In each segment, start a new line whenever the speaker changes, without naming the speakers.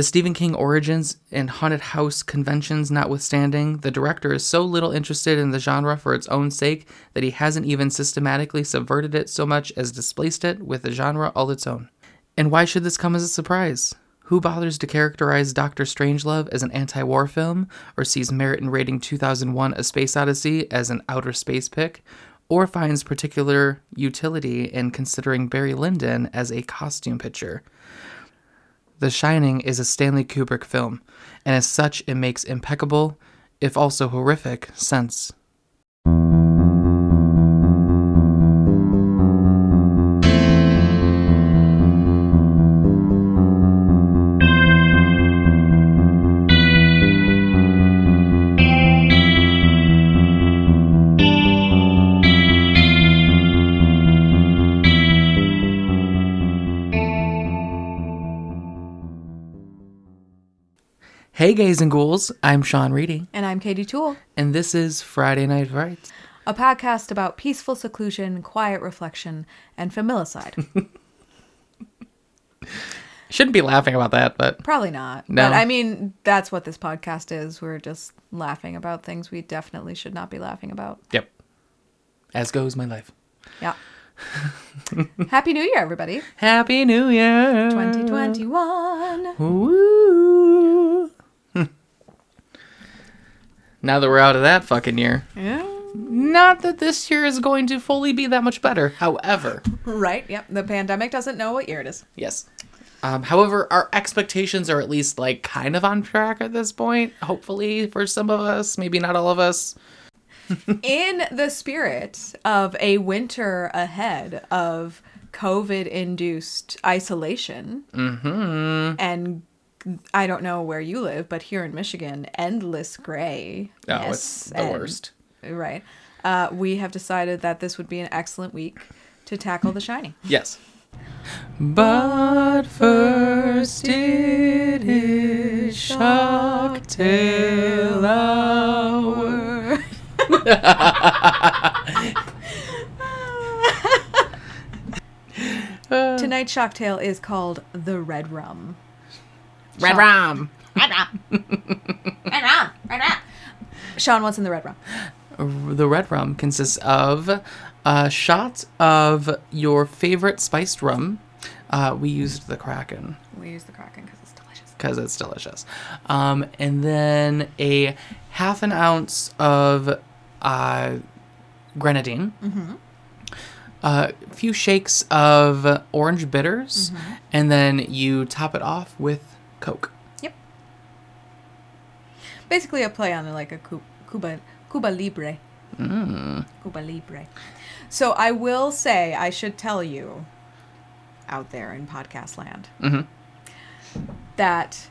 The Stephen King origins and haunted house conventions notwithstanding, the director is so little interested in the genre for its own sake that he hasn't even systematically subverted it so much as displaced it with a genre all its own. And why should this come as a surprise? Who bothers to characterize Doctor Strangelove as an anti war film, or sees merit in rating 2001 A Space Odyssey as an outer space pick, or finds particular utility in considering Barry Lyndon as a costume picture? The Shining is a Stanley Kubrick film, and as such, it makes impeccable, if also horrific, sense. Gays and ghouls, I'm Sean Reedy,
And I'm Katie Toole,
and this is Friday Night Frights.
a podcast about peaceful seclusion, quiet reflection, and familicide.
Shouldn't be laughing about that, but
Probably not.
No.
But I mean, that's what this podcast is. We're just laughing about things we definitely should not be laughing about.
yep. As goes my life.
Yeah. Happy New Year, everybody.
Happy New Year!
2021.
Woo! Now that we're out of that fucking year,
Yeah.
not that this year is going to fully be that much better. However,
Right. Yep. The pandemic doesn't know what year it is.
yes. Um, however, our expectations are at least like kind of on track at this point. Hopefully, for some of us, maybe not all of us.
In the spirit of a winter ahead of COVID induced isolation
Mm-hmm.
and I don't know where you live, but here in Michigan, endless gray.
Oh,
Yes,
it's the
and-
worst.
Right. Uh, we have decided that this would be an excellent week to tackle The Shining.
Yes. But first it is Shocktail Hour.
Tonight's Shocktail is called The Red Rum.
Red
Shock-
Rum.
Red Rum. Red Rum. Red Rum. Sean, what's in the Red Rum?
The red rum consists of a shot of your favorite spiced rum. Uh, we used the Kraken
We use the Kraken because it's delicious.
because it's delicious. Um, and then a half an ounce of uh, grenadine. A few shakes of orange bitters, and then you top it off with Coke.
Yep. Basically, a play on like a Cuba Cuba Libre.
Mm.
Cuba Libre. So I will say, I should tell you, out there in podcast land,
Mhm.
that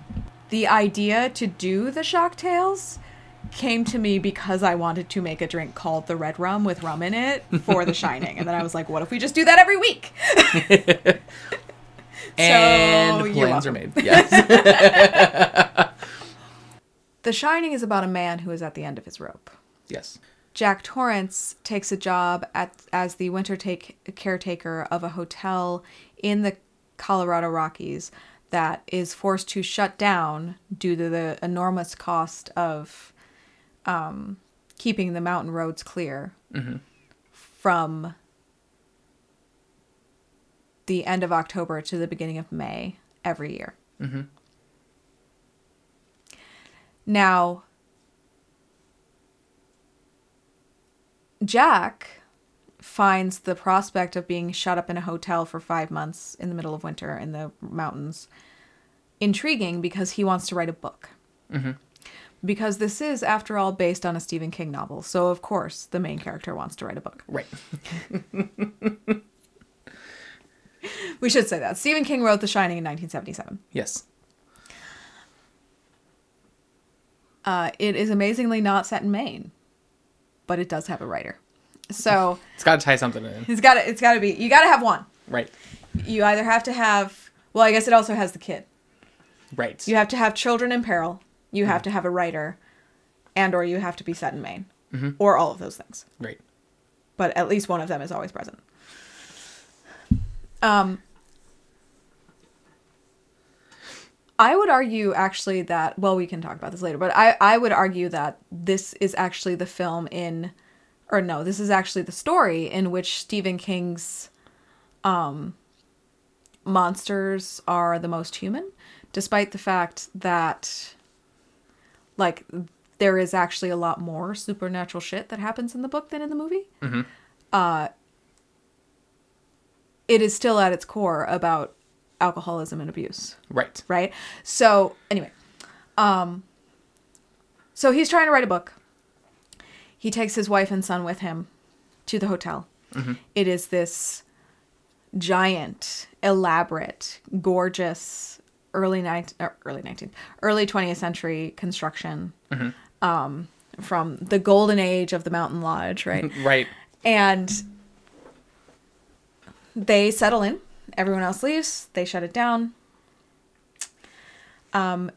the idea to do the shocktails came to me because I wanted to make a drink called the Red Rum with rum in it for The Shining, and then I was like, what if we just do that every week?
And
So,
plans are made. Yes.
The Shining is about a man who is at the end of his rope.
yes.
Jack Torrance takes a job at as the winter take caretaker of a hotel in the Colorado Rockies that is forced to shut down due to the enormous cost of um, keeping the mountain roads clear from the end of October to the beginning of May every year. Mm-hmm. Now, Jack finds the prospect of being shut up in a hotel for five months in the middle of winter in the mountains intriguing because he wants to write a book. Mm-hmm. Because this is, after all, based on a Stephen King novel. So, of course, the main character wants to write a book.
Right.
We should say that. Stephen King wrote The Shining in 1977.
Yes.
Uh, it is amazingly not set in Maine, but it does have a writer. So,
It's got to tie something in.
it's got to it's got to be you got to have one.
Right.
You either have to have well, I guess it also has the kid.
Right.
You have to have children in peril. You have to have a writer, and or you have to be set in Maine, or all of those things.
Right.
But at least one of them is always present. Um. I would argue actually that well we can talk about this later, but I I would argue that this is actually the film in or no, this is actually the story in which Stephen King's um monsters are the most human despite the fact that like there is actually a lot more supernatural shit that happens in the book than in the movie. Uh it is still at its core about alcoholism and abuse
Right.
right? So anyway, um, so he's trying to write a book. He takes his wife and son with him to the hotel. It is this giant, elaborate, gorgeous early night er, early 19th early 20th century construction um, from the golden age of the mountain lodge right
Right.
and they settle in. Everyone else leaves. They shut it down. Um,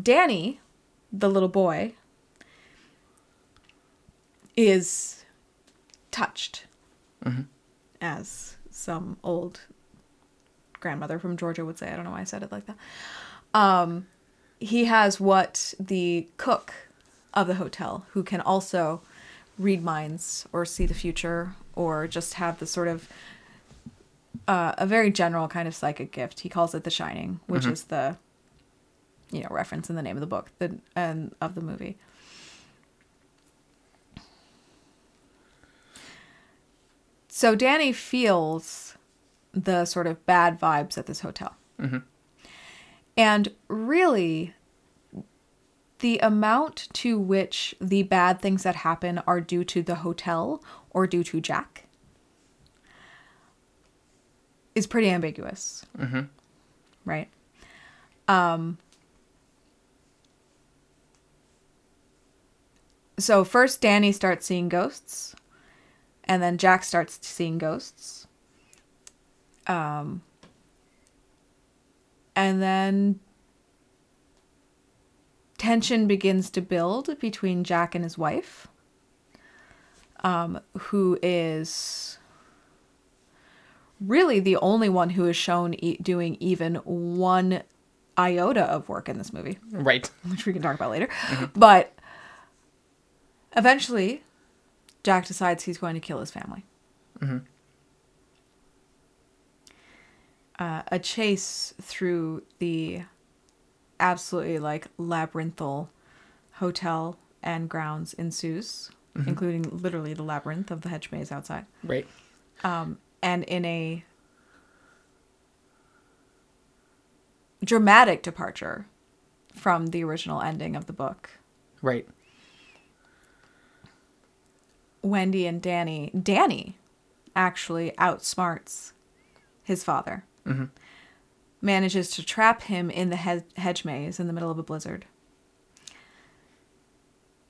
Danny, the little boy, is touched, as some old grandmother from Georgia would say. I don't know why I said it like that. Um, he has what the cook of the hotel, who can also read minds or see the future or just have the sort of uh, a very general kind of psychic gift. He calls it the Shining, which is the you know reference in the name of the book the and of the movie. So Danny feels the sort of bad vibes at this hotel. And really, the amount to which the bad things that happen are due to the hotel or due to Jack is pretty ambiguous. Mm-hmm. Right? Um, so first Danny starts seeing ghosts, and then Jack starts seeing ghosts. Um, and then tension begins to build between Jack and his wife, um, who is really the only one who is shown e- doing even one iota of work in this movie,
Right.
which we can talk about later. But eventually, Jack decides he's going to kill his family. Uh, a chase through the absolutely like labyrinthal hotel and grounds ensues, including literally the labyrinth of the hedge maze outside.
Right.
Um, and in a dramatic departure from the original ending of the book,
Right.
Wendy and Danny, Danny actually outsmarts his father. Mm-hmm. Manages to trap him in the he- hedge maze in the middle of a blizzard.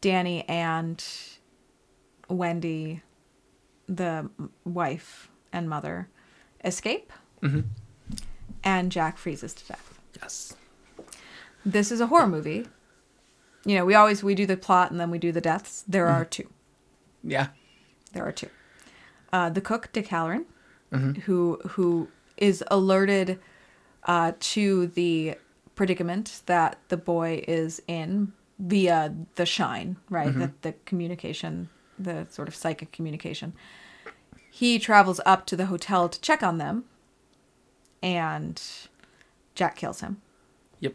Danny and Wendy, the wife and mother, escape. And Jack freezes to death.
Yes.
This is a horror movie. You know, we always we do the plot and then we do the deaths. There are two.
Yeah.
There are two. Uh, the cook, Dick Hallorann, who who is alerted uh, to the predicament that the boy is in via the shine, right? The, the communication, the sort of psychic communication. He travels up to the hotel to check on them, and Jack kills him.
Yep.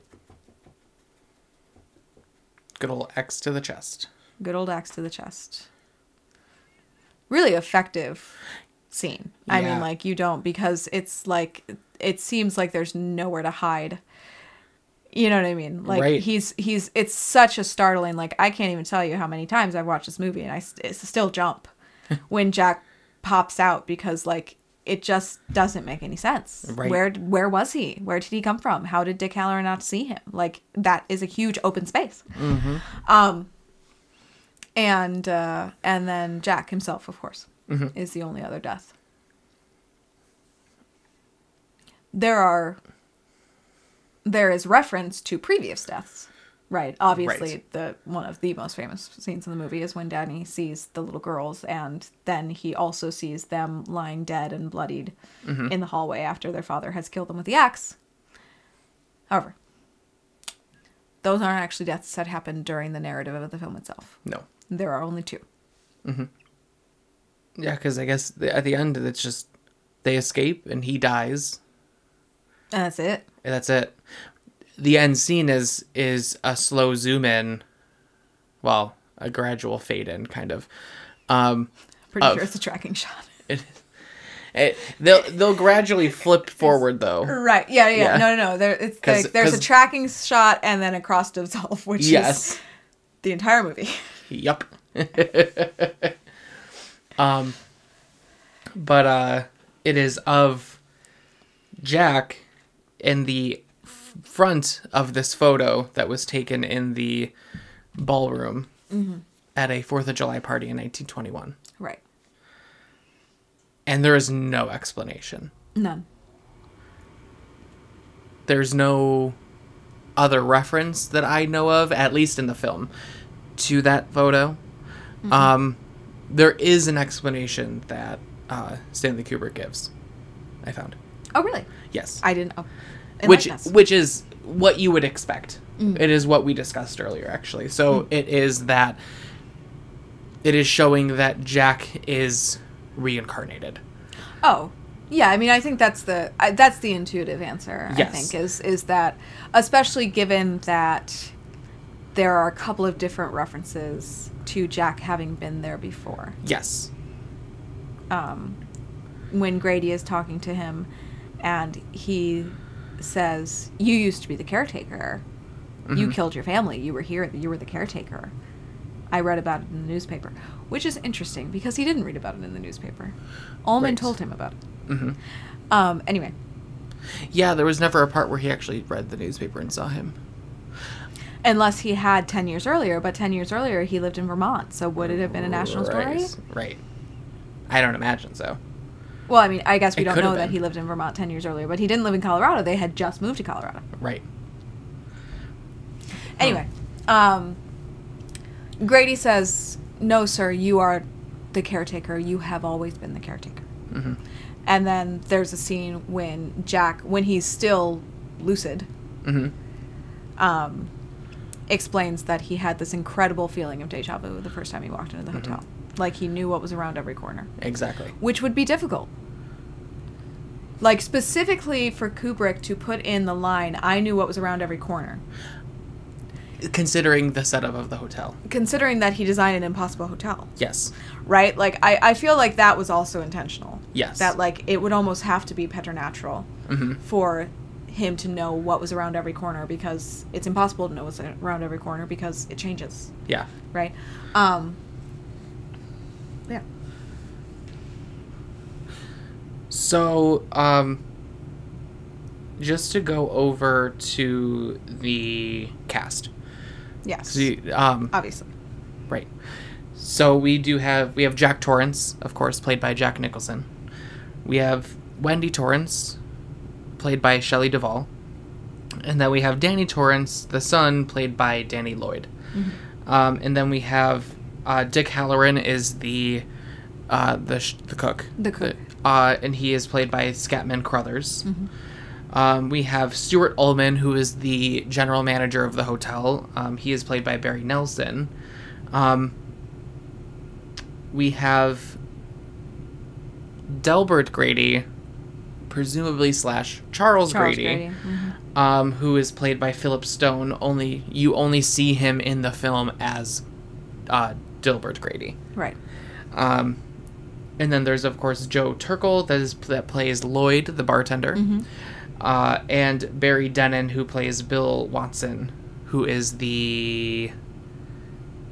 Good old axe to the chest.
Good old axe to the chest. Really effective scene. I mean, like, you don't, because it's like, it seems like there's nowhere to hide. You know what I mean? Like,
Right.
he's, he's, it's such a startling, like, I can't even tell you how many times I've watched this movie and I st- still jump when Jack pops out because, like, it just doesn't make any sense.
Right.
Where where was he? Where did he come from? How did Dick Hallorann not see him? Like that is a huge open space. Um, and uh, and then Jack himself, of course, is the only other death. There are there is reference to previous deaths, right? Obviously,
Right.
the one of the most famous scenes in the movie is when Danny sees the little girls, and then he also sees them lying dead and bloodied mm-hmm. in the hallway after their father has killed them with the axe. However, those aren't actually deaths that happened during the narrative of the film itself.
No.
There are only two. Mm-hmm.
Yeah, because I guess the, at the end it's just they escape and he dies.
And that's it.
And that's it. The end scene is is a slow zoom in, well, a gradual fade in, kind of. Um,
Pretty
Of-
sure it's a tracking shot.
it, it, they'll they'll gradually flip forward though.
Right. Yeah, yeah.
Yeah.
No, no, no. There, it's
'Cause-
like, there's a tracking shot and then a cross dissolve, which
Yes.
is the entire movie.
Yup. um, but uh, it is of Jack in the front of this photo that was taken in the ballroom at a Fourth of July party in 1921,
Right.
and there is no explanation.
None.
There's no other reference that I know of, at least in the film, to that photo. Um, there is an explanation that uh, Stanley Kubrick gives. I found
Oh, really?
yes,
I didn't. Oh,
which
us.
which is what you would expect. It is what we discussed earlier, actually. So it is that it is showing that Jack is reincarnated.
Oh, yeah. I mean, I think that's the I, that's the intuitive answer. I think is is that especially given that there are a couple of different references to Jack having been there before.
Yes.
um, when Grady is talking to him, and he says, "You used to be the caretaker. You killed your family. You were here. You were the caretaker." I read about it in the newspaper, which is interesting because he didn't read about it in the newspaper. Ullman
Right.
told him about it.
hmm
Um, anyway,
Yeah, there was never a part where he actually read the newspaper and saw him.
unless he had ten years earlier, but ten years earlier he lived in Vermont, so would it have been a national story?
Right. Right. I don't imagine so.
Well, I mean, I guess we
It
don't know that he lived in Vermont ten years earlier, but he didn't live in Colorado. They had just moved to Colorado.
Right.
Anyway, um, Grady says, "No, sir, you are the caretaker. You have always been the caretaker."
hmm
And then there's a scene when Jack, when he's still lucid,
hmm
um, explains that he had this incredible feeling of deja vu the first time he walked into the
Mhm.
hotel, like he knew what was around every corner,
Exactly.
which would be difficult. Like specifically for Kubrick to put in the line, "I knew what was around every corner."
Considering the setup of the hotel.
Considering that he designed an impossible hotel.
Yes.
right? Like I, I feel like that was also intentional.
Yes.
That like it would almost have to be preternatural
hmm
for him to know what was around every corner because it's impossible to know what's around every corner because it changes,
Yeah.
right? Um Yeah.
So, um, just to go over to the cast.
Yes.
You- um,
Obviously.
right. So we do have we have Jack Torrance, of course, played by Jack Nicholson. We have Wendy Torrance, played by Shelley Duvall, and then we have Danny Torrance, the son, played by Danny Lloyd. Um, and then we have uh, Dick Hallorann is the uh, the sh- the cook.
The cook.
uh, and he is played by Scatman Crothers.
Mhm.
Um, we have Stuart Ullman, who is the general manager of the hotel. Um, he is played by Barry Nelson. Um, we have Delbert Grady, presumably slash Charles,
Charles
Grady,
Grady. Mhm.
Um, who is played by Philip Stone. Only you only see him in the film as uh, Delbert Grady.
Right.
Um, and then there's of course Joe Turkel that is that plays Lloyd, the bartender,
Mhm.
uh, and Barry Dennen who plays Bill Watson, who is the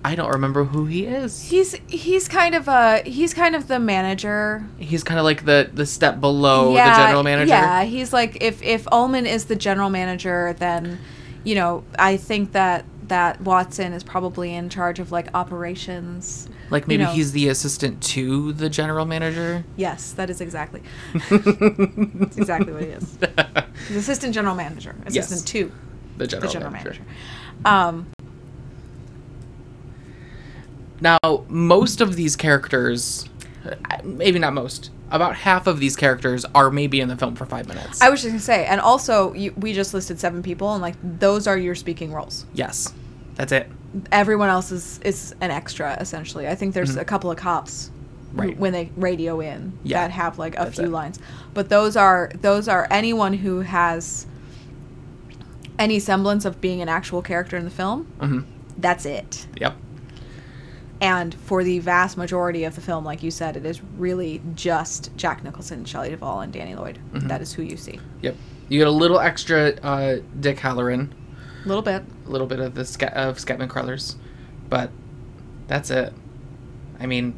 I don't remember who he is.
He's he's kind of a he's kind of the manager.
He's kind of like the the step below the general manager.
Yeah, he's like if if Ullman is the general manager, then you know I think that that Watson is probably in charge of like operations.
Like maybe
know.
he's the assistant to the general manager.
Yes, that is exactly. That's exactly what he is. He's assistant general manager, assistant
Yes,
to
the general,
the general
manager.
manager. Um,
Now, most of these characters, uh, maybe not most, about half of these characters are maybe in the film for five minutes.
I was just gonna say, and also you, we just listed seven people, and like those are your speaking roles.
yes, that's it.
Everyone else is is an extra essentially. I think there's a couple of cops who-
Right.
when they radio in
Yeah,
that have like a
that's
few
it.
lines, but those are those are anyone who has any semblance of being an actual character in the film.
hmm
That's it.
Yep.
And for the vast majority of the film, like you said, it is really just Jack Nicholson, Shelley Duvall, and Danny Lloyd.
Mm-hmm.
That is who you see.
Yep. You get a little extra uh, Dick Hallorann,
A little bit.
a little bit of the Sca- of Scatman Crothers, but that's it. I mean,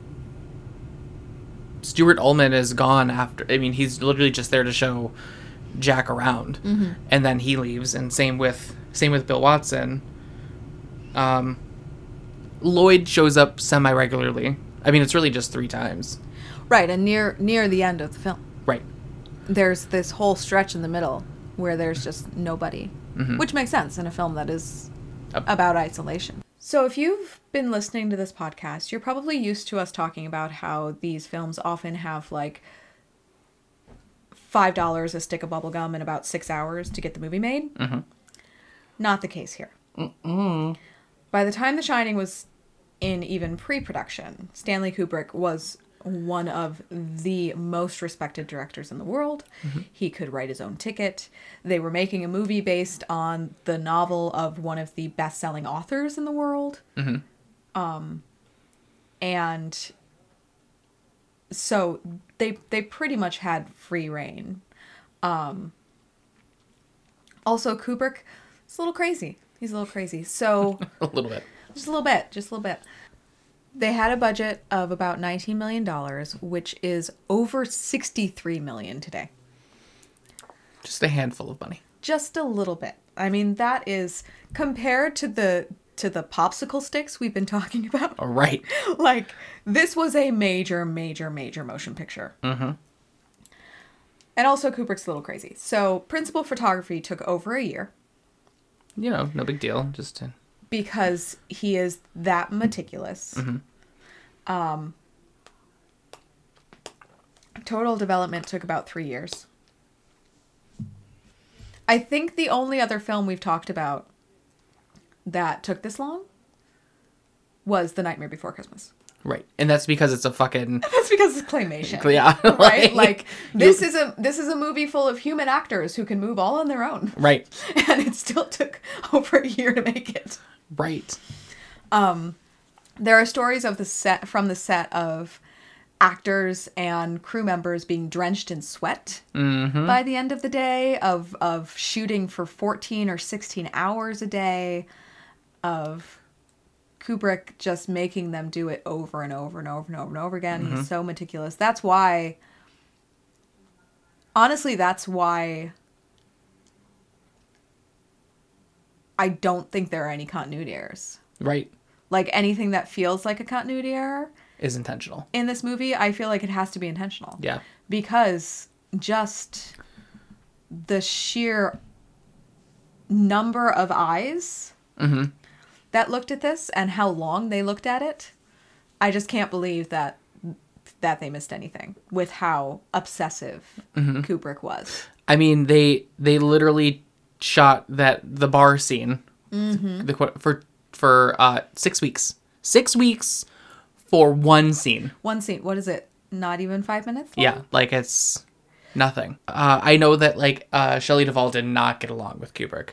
Stuart Ullman is gone after. I mean, he's literally just there to show Jack around,
Mm-hmm.
and then he leaves. And same with same with Bill Watson. Um, Lloyd shows up semi regularly. I mean, it's really just three times.
Right, and near near the end of the film,
Right.
there's this whole stretch in the middle where there's just nobody,
Mhm.
which makes sense in a film that is about isolation. So, if you've been listening to this podcast, you're probably used to us talking about how these films often have like five dollars a stick of bubble gum and about six hours to get the movie made.
Mhm.
Not the case here. By the time The Shining was in even pre-production, Stanley Kubrick was one of the most respected directors in the world. He could write his own ticket. They were making a movie based on the novel of one of the best-selling authors in the world. Um, and so they they pretty much had free rein. Um, also, Kubrick is a little crazy. He's a little crazy. So
A little bit.
Just a little bit, just a little bit. They had a budget of about $19 million, which is over 63 million today.
Just a handful of money.
Just a little bit. I mean, that is compared to the to the popsicle sticks we've been talking about.
All right.
like this was a major major major motion picture.
Mm-hmm.
And also Kubrick's a little crazy. So, principal photography took over a year
You know, no big deal. Just to,
because he is that meticulous. Um, total development took about three years. I think the only other film we've talked about that took this long was The Nightmare Before Christmas.
right, and that's because it's a fucking
That's because it's claymation.
yeah,
Right? Like this
You-
is a this is a movie full of human actors who can move all on their own.
right,
And it still took over a year to make it.
Right.
Um, there are stories of the set from the set of actors and crew members being drenched in sweat
Mm-hmm.
by the end of the day of of shooting for 14 or 16 hours a day of Kubrick just making them do it over and over and over and over and over again. He's so meticulous. That's why honestly that's why I don't think there are any continuity errors.
Right
Like anything that feels like a continuity error
is intentional.
in this movie, I feel like it has to be intentional.
Yeah,
Because just the sheer number of eyes
Mm-hmm.
that looked at this and how long they looked at it, I just can't believe that that they missed anything with how obsessive
Mm-hmm.
Kubrick was.
I mean they they literally shot that the bar scene the, qu- for for uh six weeks. Six weeks for one scene.
One scene, what is it? Not even five minutes? long?
Yeah, like it's nothing. Uh, I know that like uh, Shelley Duvall did not get along with Kubrick.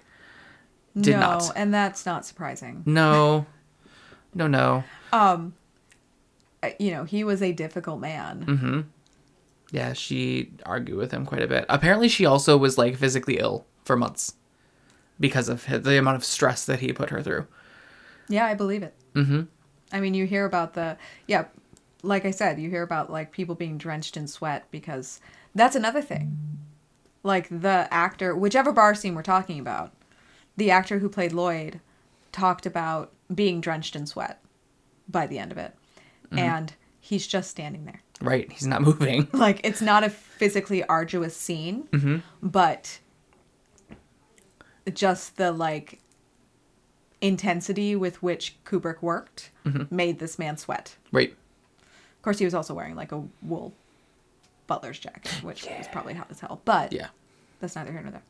Did
no,
not.
and that's not surprising.
No, no, no.
Uh, You know, he was a difficult man.
Mm-hmm. Yeah, she argued with him quite a bit. Apparently, she also was like physically ill for months because of the amount of stress that he put her through.
Yeah, I believe it.
Mm-hmm.
I mean, you hear about the yeah, like I said, you hear about like people being drenched in sweat because that's another thing. Like the actor, whichever bar scene we're talking about, the actor who played Lloyd talked about being drenched in sweat by the end of it. And he's just standing there.
Right, he's not moving.
Like it's not a physically arduous scene, but just the like intensity with which Kubrick worked made this man sweat.
Right.
Of course, he was also wearing like a wool butler's jacket, which was probably hot as hell. But
Yeah.
that's neither here nor there.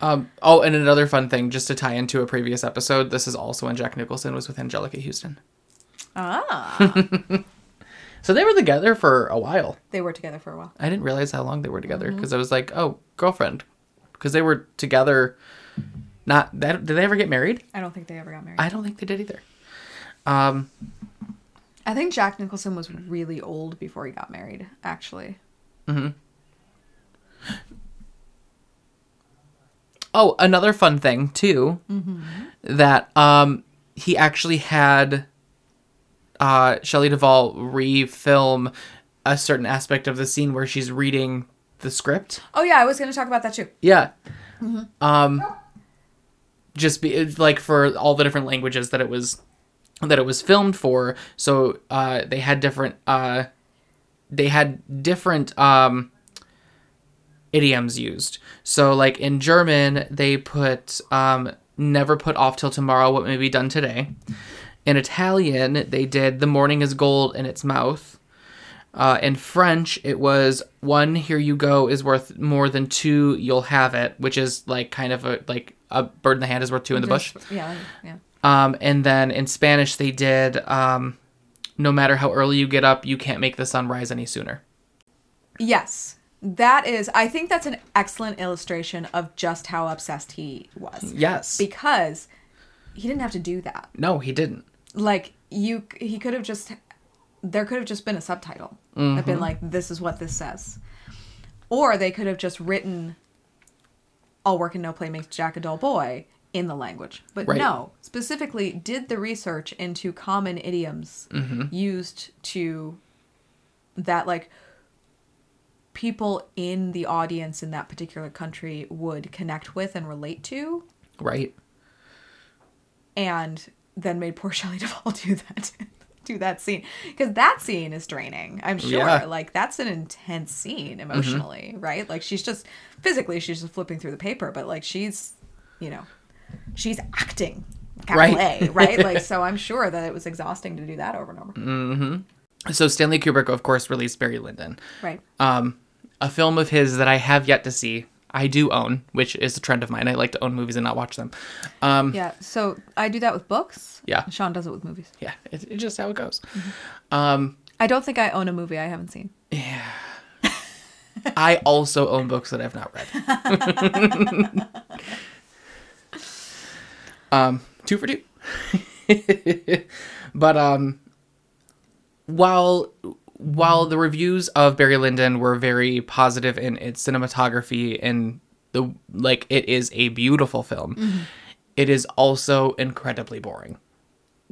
Um, oh, and another fun thing, just to tie into a previous episode, this is also when Jack Nicholson was with Anjelica Huston.
Ah,
So they were together for a while.
they were together for a while.
I didn't realize how long they were together because I was like, oh, girlfriend. Because they were together. Not that. Did they ever get married?
I don't think they ever got married. I,
don't think they did either. Um, I
think Jack Nicholson was really old before he got married. Actually,
Oh, another fun thing too, that um he actually had uh Shelley Duvall refilm a certain aspect of the scene where she's reading the script.
oh yeah, I was going to talk about that too.
Yeah. Um just be like for all the different languages that it was that it was filmed for. So uh they had different uh they had different um idioms used. So like in German they put um never put off till tomorrow what may be done today. In Italian they did the morning is gold in its mouth. Uh, in French, it was one here you go is worth more than two you'll have it, which is like kind of a like a bird in the hand is worth two in the bush.
Yeah, yeah.
Um, and then in Spanish, they did um, no matter how early you get up, you can't make the sun rise any sooner.
Yes. That is I think that's an excellent illustration of just how obsessed he was.
Yes.
Because he didn't have to do that.
no, he didn't.
Like you he could have just there could have just been a subtitle. I've been like this is what this says. Or they could have just written all work and no play makes Jack a dull boy in the language. But
Right.
no, specifically did the research into common idioms mm-hmm. used to that like people in the audience in that particular country would connect with and relate to
Right.
and then made poor Shelley Duvall do that do that scene because that scene is draining i'm sure
Yeah. Mm-hmm.
like that's an intense scene emotionally right like she's just physically she's just flipping through the paper but like she's you know she's acting
Right.
A, right like so i'm sure that it was exhausting to do that over and over
mm-hmm. So Stanley Kubrick, of course, released Barry Lyndon,
right
um, a film of his that I have yet to see. I do own, which is a trend of mine. I like to own movies and not watch them. Um,
yeah so i do that with books
Yeah.
sean does it with movies
yeah, it, it's just how it goes.
Mm-hmm.
Um,
i don't think i own a movie i haven't seen Yeah.
I also own books that I've not read. um, two for two. but um, while while the reviews of Barry Lyndon were very positive in its cinematography and the like, it is a beautiful film. it is also incredibly boring.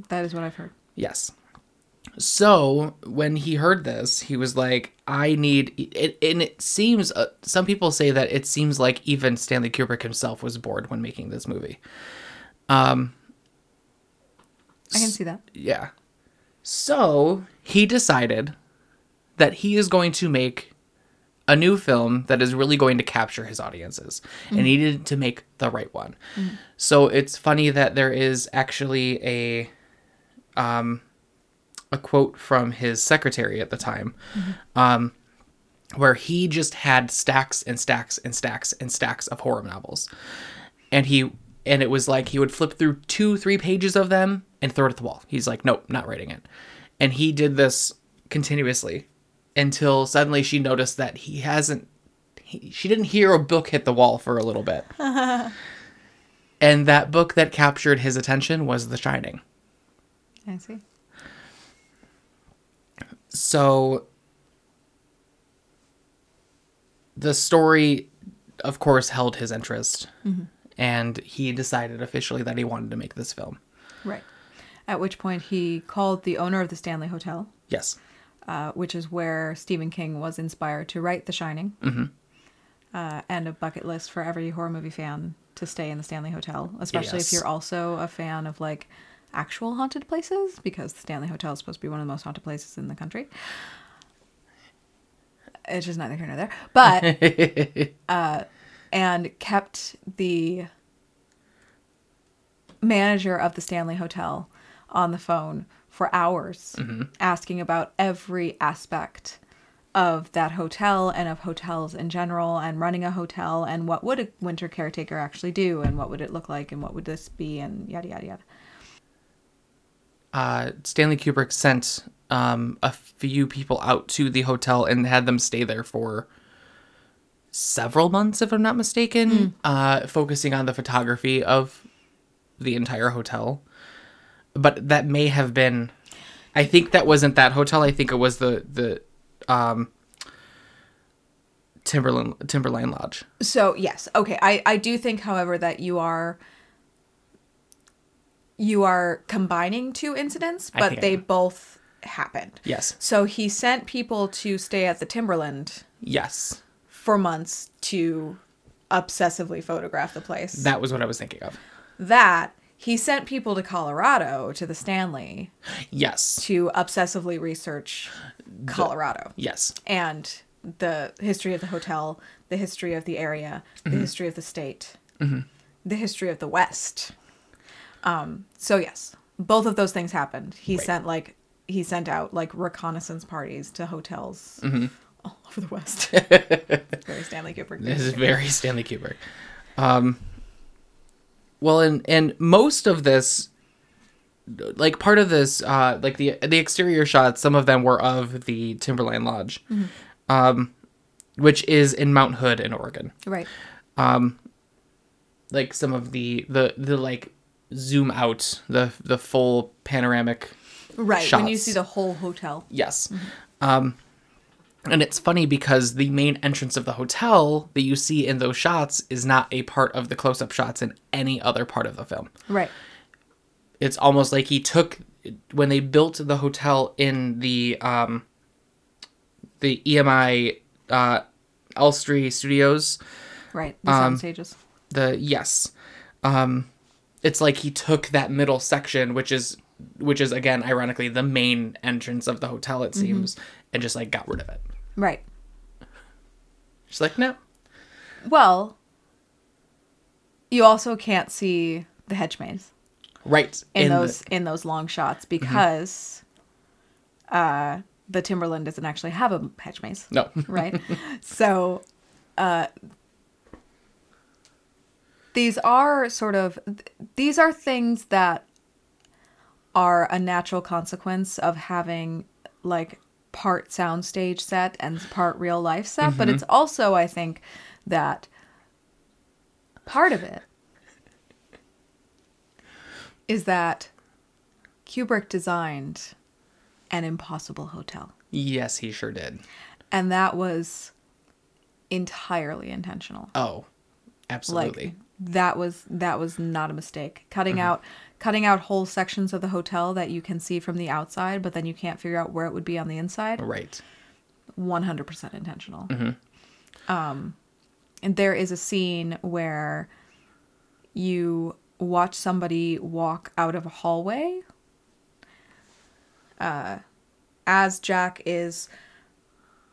that is what i've heard
Yes. So when he heard this, he was like, "I need." It, and it seems uh, some people say that it seems like even Stanley Kubrick himself was bored when making this movie. Um.
i can see that
Yeah. So he decided that he is going to make a new film that is really going to capture his audiences, and he needed to make the right one. So it's funny that there is actually a um a quote from his secretary at the time, um, where he just had stacks and stacks and stacks and stacks of horror novels, and he and it was like he would flip through two three pages of them and throw it at the wall. He's like, nope, not writing it, and he did this continuously until suddenly she noticed that he hasn't. He, she didn't hear a book hit the wall for a little bit. And that book that captured his attention was The Shining.
i see
so the story of course held his interest mm-hmm. and he decided officially that he wanted to make this film
Right. At which point he called the owner of the Stanley Hotel,
yes
uh, which is where Stephen King was inspired to write The Shining,
Mm-hmm.
uh, and a bucket list for every horror movie fan to stay in the Stanley Hotel, especially
Yes.
if you're also a fan of like actual haunted places, because the Stanley Hotel is supposed to be one of the most haunted places in the country. It's just neither here nor there, but uh, and kept the manager of the Stanley Hotel on the phone for hours asking about every aspect of that hotel and of hotels in general and running a hotel and what would a winter caretaker actually do and what would it look like and what would this be and yada yada yada.
uh, Stanley Kubrick sent um, a few people out to the hotel and had them stay there for several months, if I'm not mistaken, uh, focusing on the photography of the entire hotel. But that may have been, I think that wasn't that hotel. I think it was the the um, Timberland Timberline Lodge.
So yes, okay. I I do think, however, that you are you are combining two incidents, but they both happened.
Yes,
So he sent people to stay at the Timberland
yes,
for months to obsessively photograph the place.
that was what I was thinking of.
that he sent people to Colorado to the Stanley
Yes,
to obsessively research Colorado
yes,
and the history of the hotel, the history of the area, the
Mm-hmm.
history of the state, the history of the West. Um, so yes, both of those things happened. He
Right.
sent like he sent out like reconnaissance parties to hotels
Mm-hmm.
all over the West. Very Stanley Kubrick.
This is very Stanley Kubrick. Um, well, and and most of this, like part of this, uh, like the the exterior shots, some of them were of the Timberline Lodge, um, which is in Mount Hood in Oregon.
Right.
um Like some of the the the like zoom out the the full panoramic
Right. When you see the whole hotel.
Yes. Um, and it's funny because the main entrance of the hotel that you see in those shots is not a part of the close up shots in any other part of the film.
Right.
It's almost like he took when they built the hotel in the um, the EMI uh, Elstree Studios.
Right. The
Um,
sound stages.
The yes, um, it's like he took that middle section, which is which is again ironically the main entrance of the hotel. It seems, and just like got rid of it.
Right.
She's like, no.
Well, you also can't see the hedge maze
Right.
in,
the-
those in those long shots because uh, the Timberland doesn't actually have a hedge maze,
no.
right? so, uh, these are sort of these are things that are a natural consequence of having like part soundstage set and part real life set, but it's also I think that part of it is that Kubrick designed an impossible hotel.
yes, he sure did.
And that was entirely intentional.
Oh, absolutely.
Like that was that was not a mistake. Cutting
Mm-hmm.
out cutting out whole sections of the hotel that you can see from the outside, but then you can't figure out where it would be on the inside.
right.
100% intentional.
Mm-hmm.
Um, and there is a scene where you watch somebody walk out of a hallway uh, as Jack is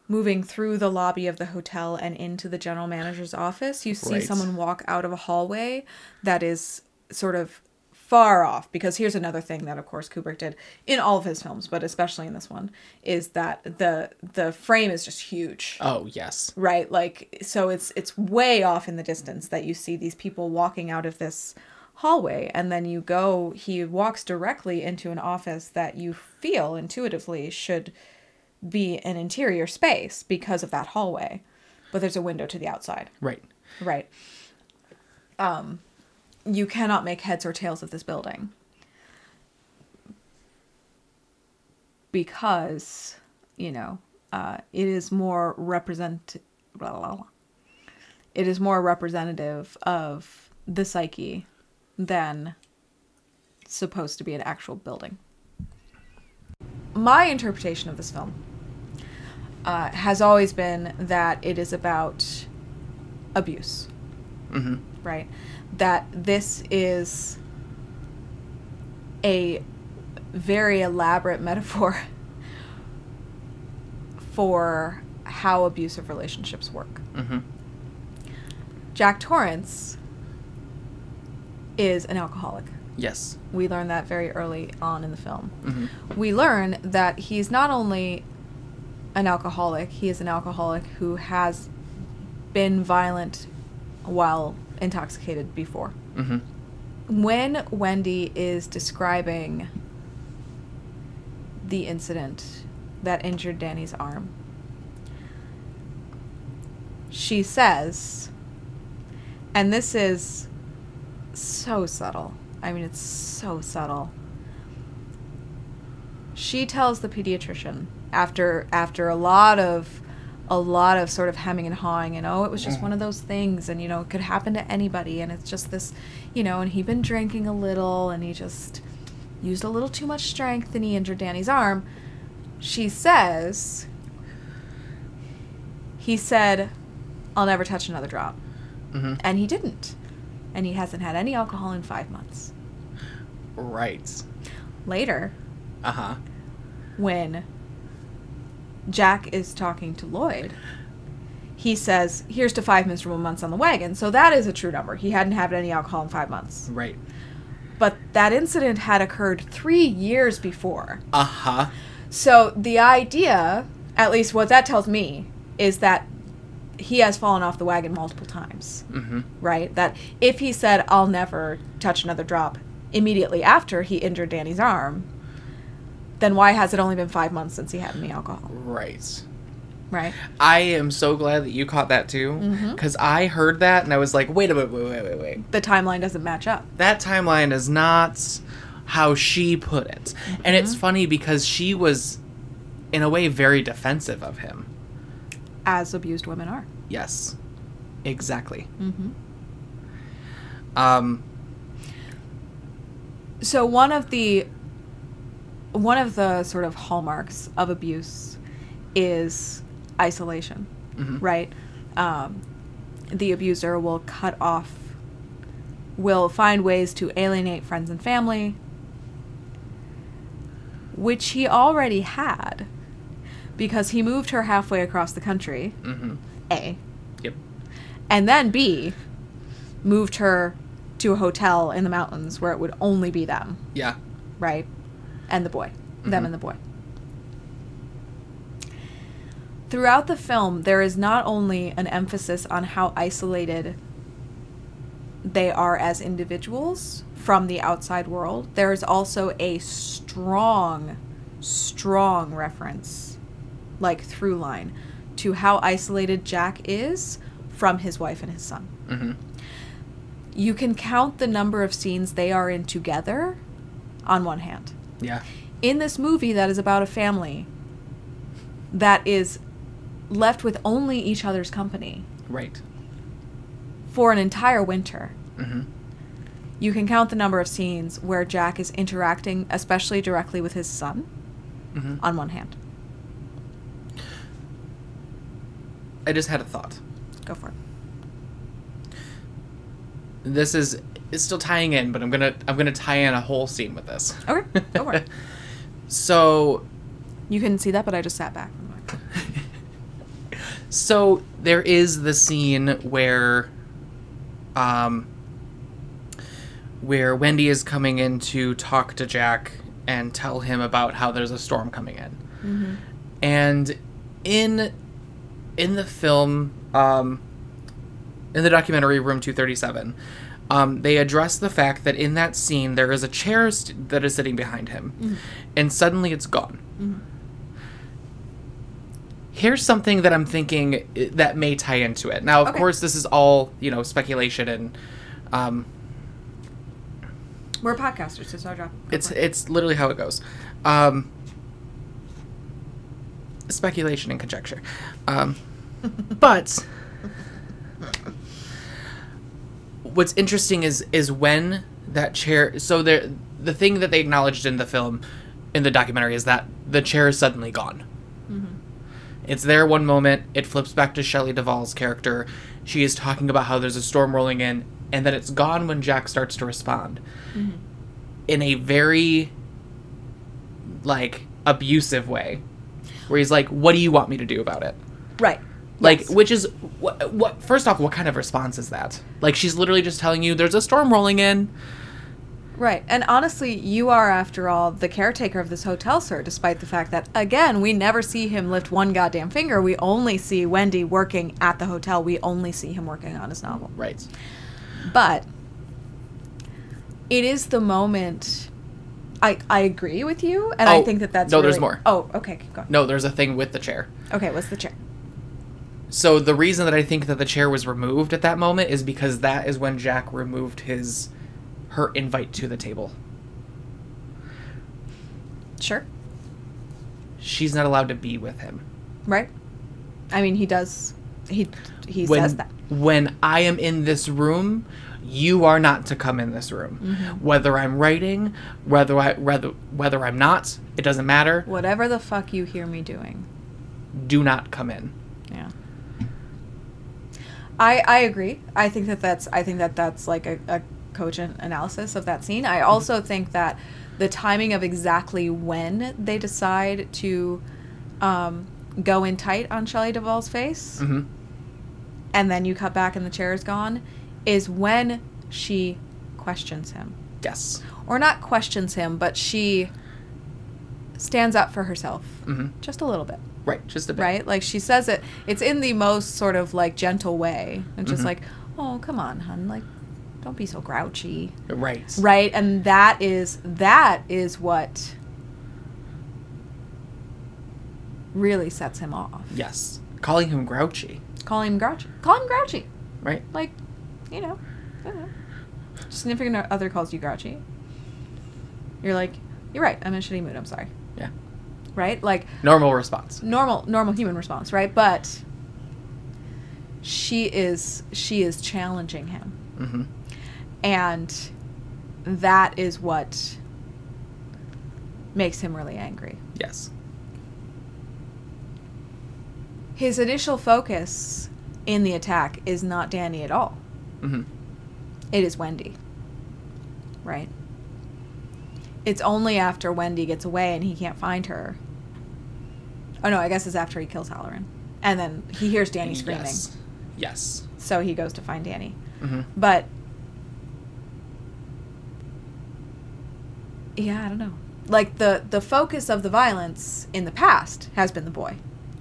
moving through the lobby of the hotel and into the general manager's office. You see
Right.
someone walk out of a hallway that is sort of far off because here's another thing that of course Kubrick did in all of his films but especially in this one is that the the frame is just huge
Oh, yes.
right like so it's it's way off in the distance that you see these people walking out of this hallway and then you go he walks directly into an office that you feel intuitively should be an interior space because of that hallway but there's a window to the outside
Right.
right um you cannot make heads or tails of this building because you know uh, it is more represent blah, blah, blah. it is more representative of the psyche than supposed to be an actual building my interpretation of this film uh, has always been that it is about abuse
Mm-hmm.
Right? That this is a very elaborate metaphor for how abusive relationships work.
Mm-hmm.
Jack Torrance is an alcoholic.
Yes.
We learn that very early on in the film.
Mm-hmm.
We learn that he's not only an alcoholic. He is an alcoholic who has been violent while intoxicated before.
Mm-hmm.
When Wendy is describing the incident that injured Danny's arm, she says, and this is so subtle. I mean, it's so subtle. She tells the pediatrician after after a lot of a lot of sort of hemming and hawing and oh it was just one of those things and you know it could happen to anybody and it's just this you know and he'd been drinking a little and he just used a little too much strength and he injured Danny's arm she says he said I'll never touch another drop
Mm-hmm.
and he didn't and he hasn't had any alcohol in 5 months
Right.
later
Uh huh.
when Jack is talking to Lloyd, he says, Here's to five miserable months on the wagon. So that is a true number. He hadn't had any alcohol in five months.
Right.
But that incident had occurred three years before.
Uh huh.
So the idea, at least what that tells me, is that he has fallen off the wagon multiple times,
Mm-hmm.
right? That if he said, I'll never touch another drop immediately after he injured Danny's arm, then why has it only been five months since he had any alcohol,
Right.
right?
I am so glad that you caught that too, because I heard that and I was like, wait a minute, wait, wait, wait, wait.
The timeline doesn't match up.
That timeline is not how she put it, and it's funny because she was, in a way, very defensive of him.
as abused women are.
Yes, exactly.
Mm-hmm.
Um.
So one of the one of the sort of hallmarks of abuse is isolation,
mhm.
right? Um, the abuser will cut off, will find ways to alienate friends and family, which he already had, because he moved her halfway across the country.
Mhm.
A.
Yep.
And then B moved her to a hotel in the mountains where it would only be them,
Yeah.
right? And the boy. Them
Mhm.
and the boy. Throughout the film, there is not only an emphasis on how isolated they are as individuals from the outside world, there is also a strong, strong reference, like through line, to how isolated Jack is from his wife and his son.
Mm-hmm.
You can count the number of scenes they are in together on one hand.
Yeah.
In this movie that is about a family that is left with only each other's company
Right.
for an entire winter,
Mm-hmm.
you can count the number of scenes where Jack is interacting, especially directly with his son,
Mm-hmm.
on one hand.
I just had a thought.
Go for it.
This is it's still tying in, but I'm gonna I'm gonna tie in a whole scene with this.
Okay, go for it.
so
You couldn't see that, but I just sat back.
so there is the scene where um where Wendy is coming in to talk to Jack and tell him about how there's a storm coming in.
Mm-hmm.
And in in the film um in the documentary Room 237 um, they address the fact that in that scene there is a chair st- that is sitting behind him
Mhm.
and suddenly it's gone
Mhm.
here's something that i'm thinking that may tie into it now of
Okay.
course this is all you know speculation and um,
We're podcasters, so start dropping. Go
it's it's literally how it goes um, speculation and conjecture um, but what's interesting is is when that chair so there the thing that they acknowledged in the film in the documentary is that the chair is suddenly gone
Mhm.
it's there one moment it flips back to shelley duvall's character she is talking about how there's a storm rolling in and then it's gone when jack starts to respond
Mhm.
in a very like abusive way where he's like what do you want me to do about it
Right.
Like
Yes.
which is what, what first off what kind of response is that like she's literally just telling you there's a storm rolling in
Right. And honestly, you are, after all, the caretaker of this hotel, sir, despite the fact that, again, we never see him lift one goddamn finger. We only see Wendy working at the hotel. We only see him working on his novel.
Right.
But it is the moment. I, I agree with you, and I
Oh,
think that that's
no, there's more.
Oh, okay, keep going.
No, there's a thing with the chair.
Okay, what's the chair?
So the reason that I think that the chair was removed at that moment is because that is when Jack removed his her invite to the table.
Sure.
She's not allowed to be with him.
Right. I mean, he does. He he
when,
says that.
When I am in this room, you are not to come in this room.
Mm-hmm.
Whether I'm writing, whether I whether whether I'm not, it doesn't matter.
Whatever the fuck you hear me doing.
Do not come in.
I I agree. I think that that's I think that that's like a, a cogent analysis of that scene. I also think that the timing of exactly when they decide to um, go in tight on Shelley Duvall's face,
hmm
and then you cut back and the chair is gone, is when she questions him,
Yes.
or not questions him, but she stands up for herself
hmm
just a little bit.
Right. Just a bit.
right? Like she says it. It's in the most sort of like gentle way, and just
Mhm.
like, "Oh, come on, hun. Like, don't be so grouchy."
Right.
Right? And that is that is what really sets him off.
Yes. Calling him grouchy.
Calling him grouchy. Call him grouchy.
Right.
Like, you know, I don't know. Significant other calls you grouchy. You're like, "You're right. I'm in a shitty mood. I'm sorry." Right? Like,
Normal response.
normal normal human response, right? But she is she is challenging him.
hmm
And that is what makes him really angry.
Yes.
His initial focus in the attack is not Danny at all.
hmm
It is Wendy. Right? It's only after Wendy gets away and he can't find her. Oh no, I guess it's after he kills Hallorann. And then he hears Danny screaming.
Yes. Yes.
So he goes to find Danny.
hmm
But yeah, I don't know. Like the the focus of the violence in the past has been the boy,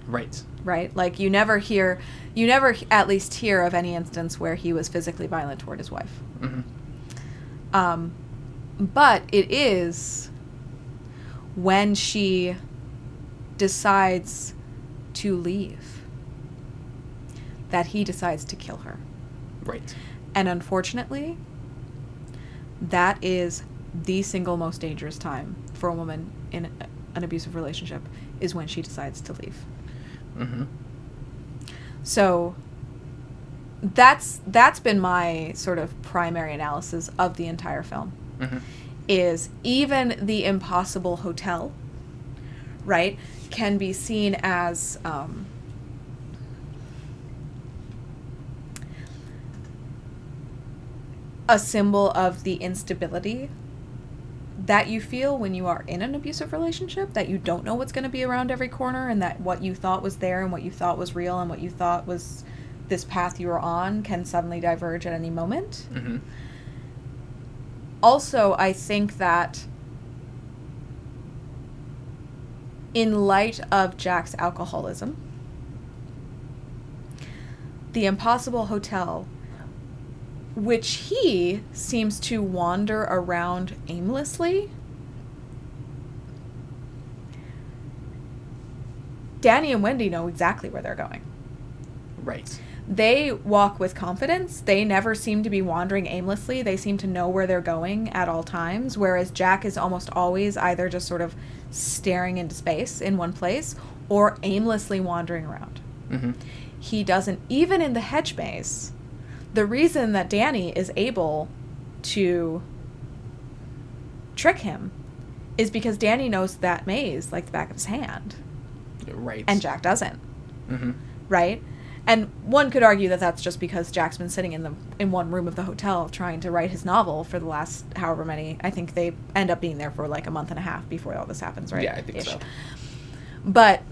Right.
right? Like you never hear you never at least hear of any instance where he was physically violent toward his wife.
Mm-hmm.
Um but it is when she decides to leave that he decides to kill her.
Right.
And unfortunately, that is the single most dangerous time for a woman in an abusive relationship is when she decides to leave.
hmm
So that's that's been my sort of primary analysis of the entire film
hmm
is even the impossible hotel right can be seen as um, a symbol of the instability that you feel when you are in an abusive relationship that you don't know what's going to be around every corner and that what you thought was there and what you thought was real and what you thought was this path you were on can suddenly diverge at any moment.
Hmm
also i think that in light of jack's alcoholism the impossible hotel which he seems to wander around aimlessly danny and wendy know exactly where they're going
Right.
they walk with confidence. They never seem to be wandering aimlessly. They seem to know where they're going at all times, whereas Jack is almost always either just sort of staring into space in one place or aimlessly wandering around.
hmm
He doesn't, even in the hedge maze, the reason that Danny is able to trick him is because Danny knows that maze like the back of his hand,
Right.
and Jack doesn't.
hmm
right? And one could argue that that's just because Jack's been sitting in the in one room of the hotel trying to write his novel for the last however many. I think they end up being there for like a month and a half before all this happens, right?
Yeah, I think
Ish.
so.
But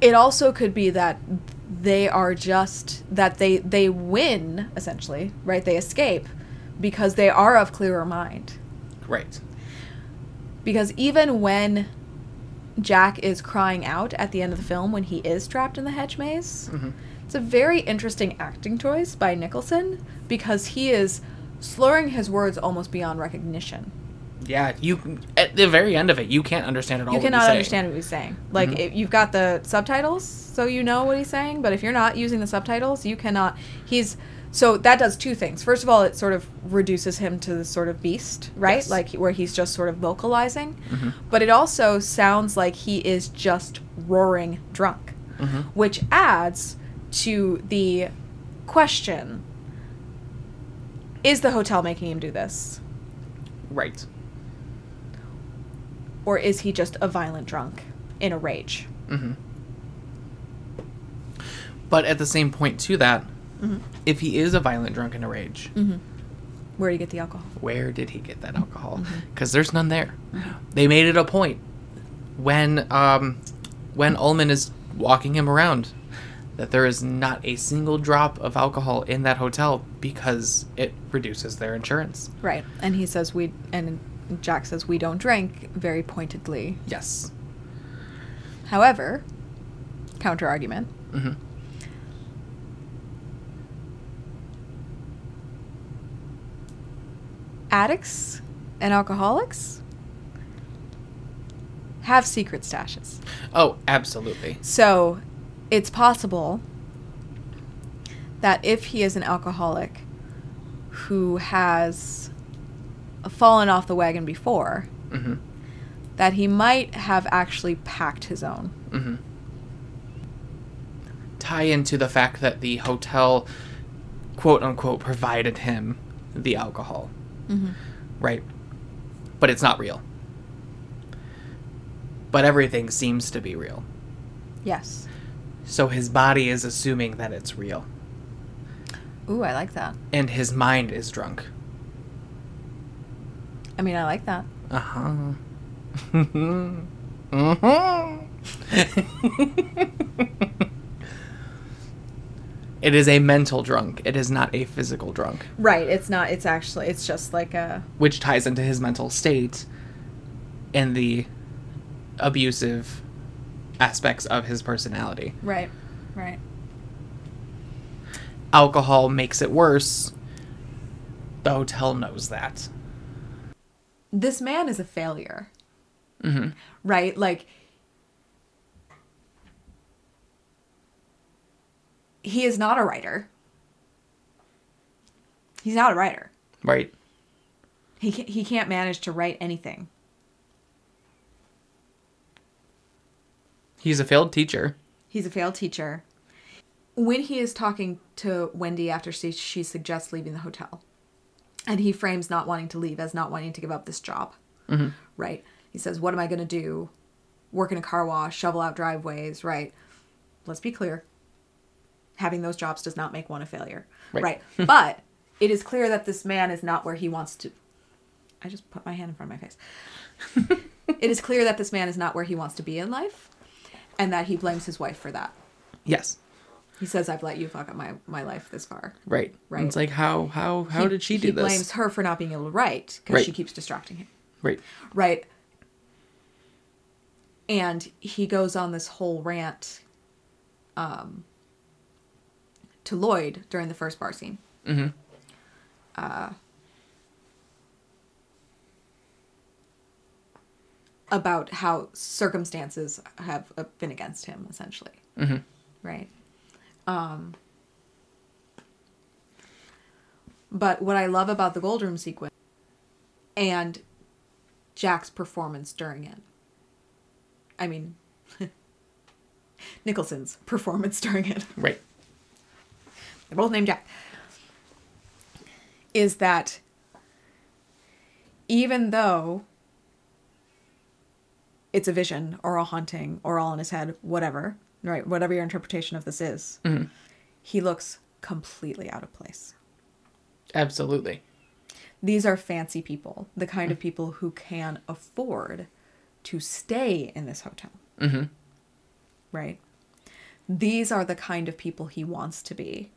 it also could be that they are just that they they win essentially, right? They escape because they are of clearer mind.
Right.
Because even when Jack is crying out at the end of the film when he is trapped in the hedge maze, mm-hmm. it's a very interesting acting choice by Nicholson because he is slurring his words almost beyond recognition.
Yeah, you at the very end of it, you can't understand at all.
You
what he's
cannot
saying.
understand what he's saying. Like mm-hmm. if you've got the subtitles, so you know what he's saying. But if you're not using the subtitles, you cannot. He's so that does two things. First of all, it sort of reduces him to the sort of beast, right?
Yes.
Like where he's just sort of vocalizing. Mm-hmm. But it also sounds like he is just roaring drunk, mm-hmm. which adds to the question: Is the hotel making him do this,
Right.
or is he just a violent drunk in a rage? Mm-hmm.
But at the same point to that,
Mm-hmm.
if he is a violent drunk in a rage,
Where do you get the alcohol?
where did he get that alcohol?
Mm-hmm.
Because there's none there. They made it a point when um, when Ullman is walking him around that there is not a single drop of alcohol in that hotel because it reduces their insurance.
Right. And he says we and Jack says we don't drink very pointedly.
Yes.
However, counter argument.
Mhm.
Addicts and alcoholics have secret stashes.
Oh, absolutely.
So, it's possible that if he is an alcoholic who has fallen off the wagon before,
hmm
that he might have actually packed his own.
hmm Tie into the fact that the hotel, quote unquote, provided him the alcohol.
Mhm.
Right. But it's not real. But everything seems to be real.
Yes.
So his body is assuming that it's real.
Ooh, I like that.
And his mind is drunk.
I mean, I like that.
Uh huh. mm-hmm. it is a mental drunk. It is not a physical drunk,
Right. It's not. It's actually. It's just like a.
which ties into his mental state and the abusive aspects of his personality.
Right. Right.
Alcohol makes it worse. The hotel knows that.
This man is a failure.
hmm
Right. Like. He is not a writer. He's not a writer.
Right.
He can't, he can't manage to write anything.
He's a failed teacher.
He's a failed teacher. When he is talking to Wendy after she, she suggests leaving the hotel, and he frames not wanting to leave as not wanting to give up this job, mm-hmm. right? He says, What am I going to do? Work in a car wash, shovel out driveways, right? Let's be clear. Having those jobs does not make one a failure,
Right.
right? but it is clear that this man is not where he wants to. I just put my hand in front of my face. it is clear that this man is not where he wants to be in life, and that he blames his wife for that.
Yes.
He says, "I've let you fuck up my, my life this far."
Right.
Right.
It's like how how how
He-
did she do
he
this?
He blames her for not being able to write because
Right.
she keeps distracting him.
Right.
Right. And he goes on this whole rant um, to Lloyd during the first bar scene.
Mm-hmm.
about how circumstances have uh, been against him essentially
Mm-hmm.
right um but what i love about the gold room sequence and jack's performance during it i mean nicholson's performance during it
Right.
They're both named jack is that even though it's a vision or a haunting or all in his head, whatever, right? Whatever your interpretation of this is, he looks completely out of place.
Absolutely.
These are fancy people, the kind of people who can afford to stay in this hotel,
Mm-hmm.
right? These are the kind of people he wants to be.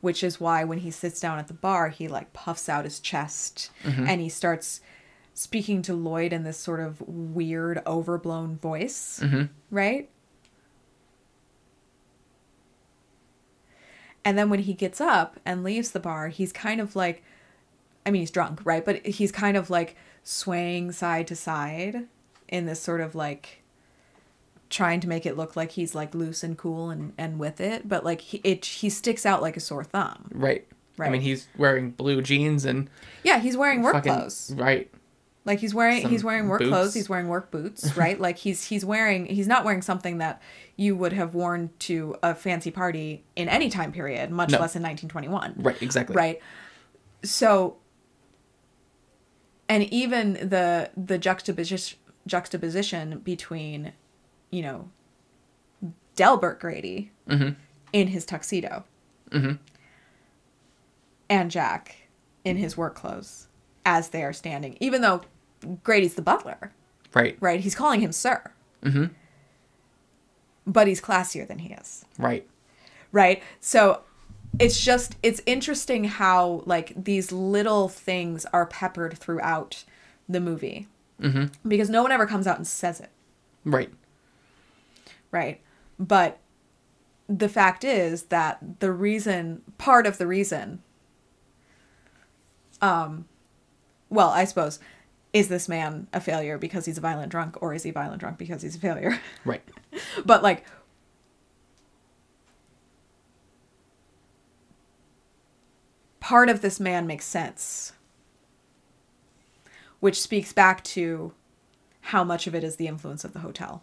Which is why when he sits down at the bar, he like puffs out his chest mm-hmm. and he starts speaking to Lloyd in this sort of weird, overblown voice, mm-hmm. right? And then when he gets up and leaves the bar, he's kind of like, I mean, he's drunk, right? But he's kind of like swaying side to side in this sort of like trying to make it look like he's like loose and cool and, and with it. But like he, it, he sticks out like a sore thumb.
Right.
Right.
I mean, he's wearing blue jeans and
Yeah, he's wearing work
fucking
clothes.
right.
Like he's wearing
Some
he's wearing work
boots.
clothes, he's wearing work boots, right? like he's he's wearing he's not wearing something that you would have worn to a fancy party in any time period, much
No.
less in 1921.
Right. Exactly.
Right. So and even the the juxtaposition juxtaposition between, you know, Delbert Grady
Mhm.
in his tuxedo
Mhm.
and Jack in his work clothes as they are standing, even though Grady's the butler,
Right.
right? He's calling him sir.
Mhm.
But he's classier than he is,
Right.
right? So it's just it's interesting how like these little things are peppered throughout the movie
Mhm.
because no one ever comes out and says it,
Right.
Right? But the fact is that the reason part of the reason um well, I suppose is this man a failure because he's a violent drunk or is he violent drunk because he's a failure?
Right.
but like part of this man makes sense which speaks back to how much of it is the influence of the hotel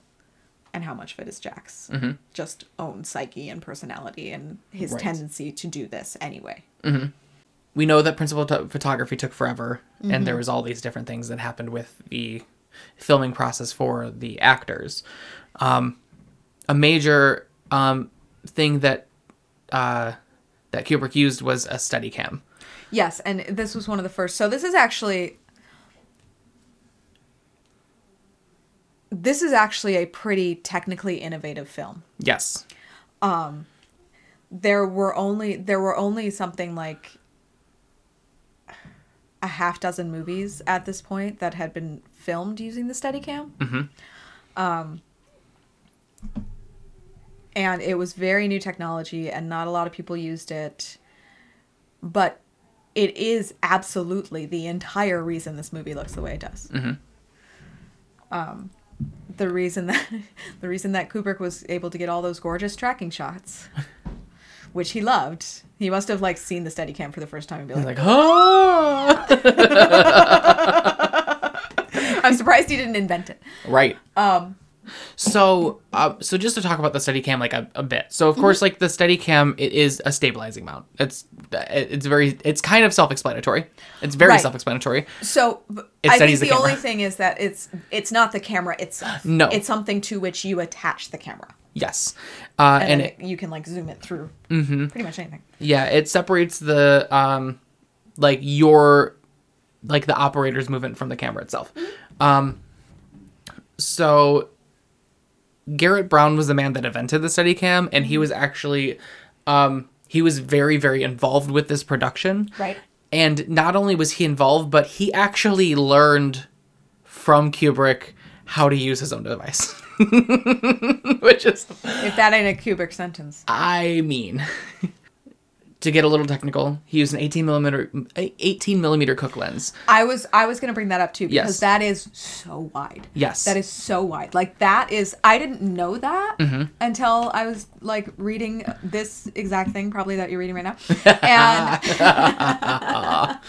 and how much of it is Jack's
Mhm.
just own psyche and personality and his
Right.
tendency to do this anyway.
we know that principal t- photography took forever and
Mm-hmm.
there was all these different things that happened with the filming process for the actors um, a major um, thing that uh, that kubrick used was a Steadicam
Yes, and this was one of the first. So this is actually this is actually a pretty technically innovative film.
yes
There were only there were only something like a half dozen movies at this point that had been filmed using the Steadicam.
Mhm.
Um, and it was very new technology, and not a lot of people used it. But it is absolutely the entire reason this movie looks the way it does.
Mhm.
Um, the reason that the reason that Kubrick was able to get all those gorgeous tracking shots, which he loved. He must have like seen the Steadicam for the first time and be like,
like oh
"I'm surprised he didn't invent it."
right
Um,
So, uh, so just to talk about the Steadicam like a, a bit. So, of
Mm-hmm.
course, like the Steadicam, it is a stabilizing mount. It's it's very it's kind of self-explanatory. It's very
Right.
self-explanatory.
So
It
I think the,
the
only thing is that it's it's not the camera itself.
No.
it's something to which you attach the camera,
Yes, uh,
and,
and
it, you can like zoom it through
mhm.
pretty much anything.
yeah, it separates the um, like your like the operator's movement from the camera itself. Um, so Garrett Brown was the man that invented the Steadicam, and he was actually um, he was very very involved with this production.
Right.
And not only was he involved, but he actually learned from Kubrick how to use his own device. Which is,
If that ain't a Kubrick sentence,
I mean, to get a little technical, he used an 18 millimeter, 18 millimeter Cooke lens.
I was I was gonna bring that up too because
Yes.
that is so wide.
Yes.
That is so wide. Like that is I didn't know that
Mm-hmm.
until I was like reading this exact thing, probably that you're reading right now. And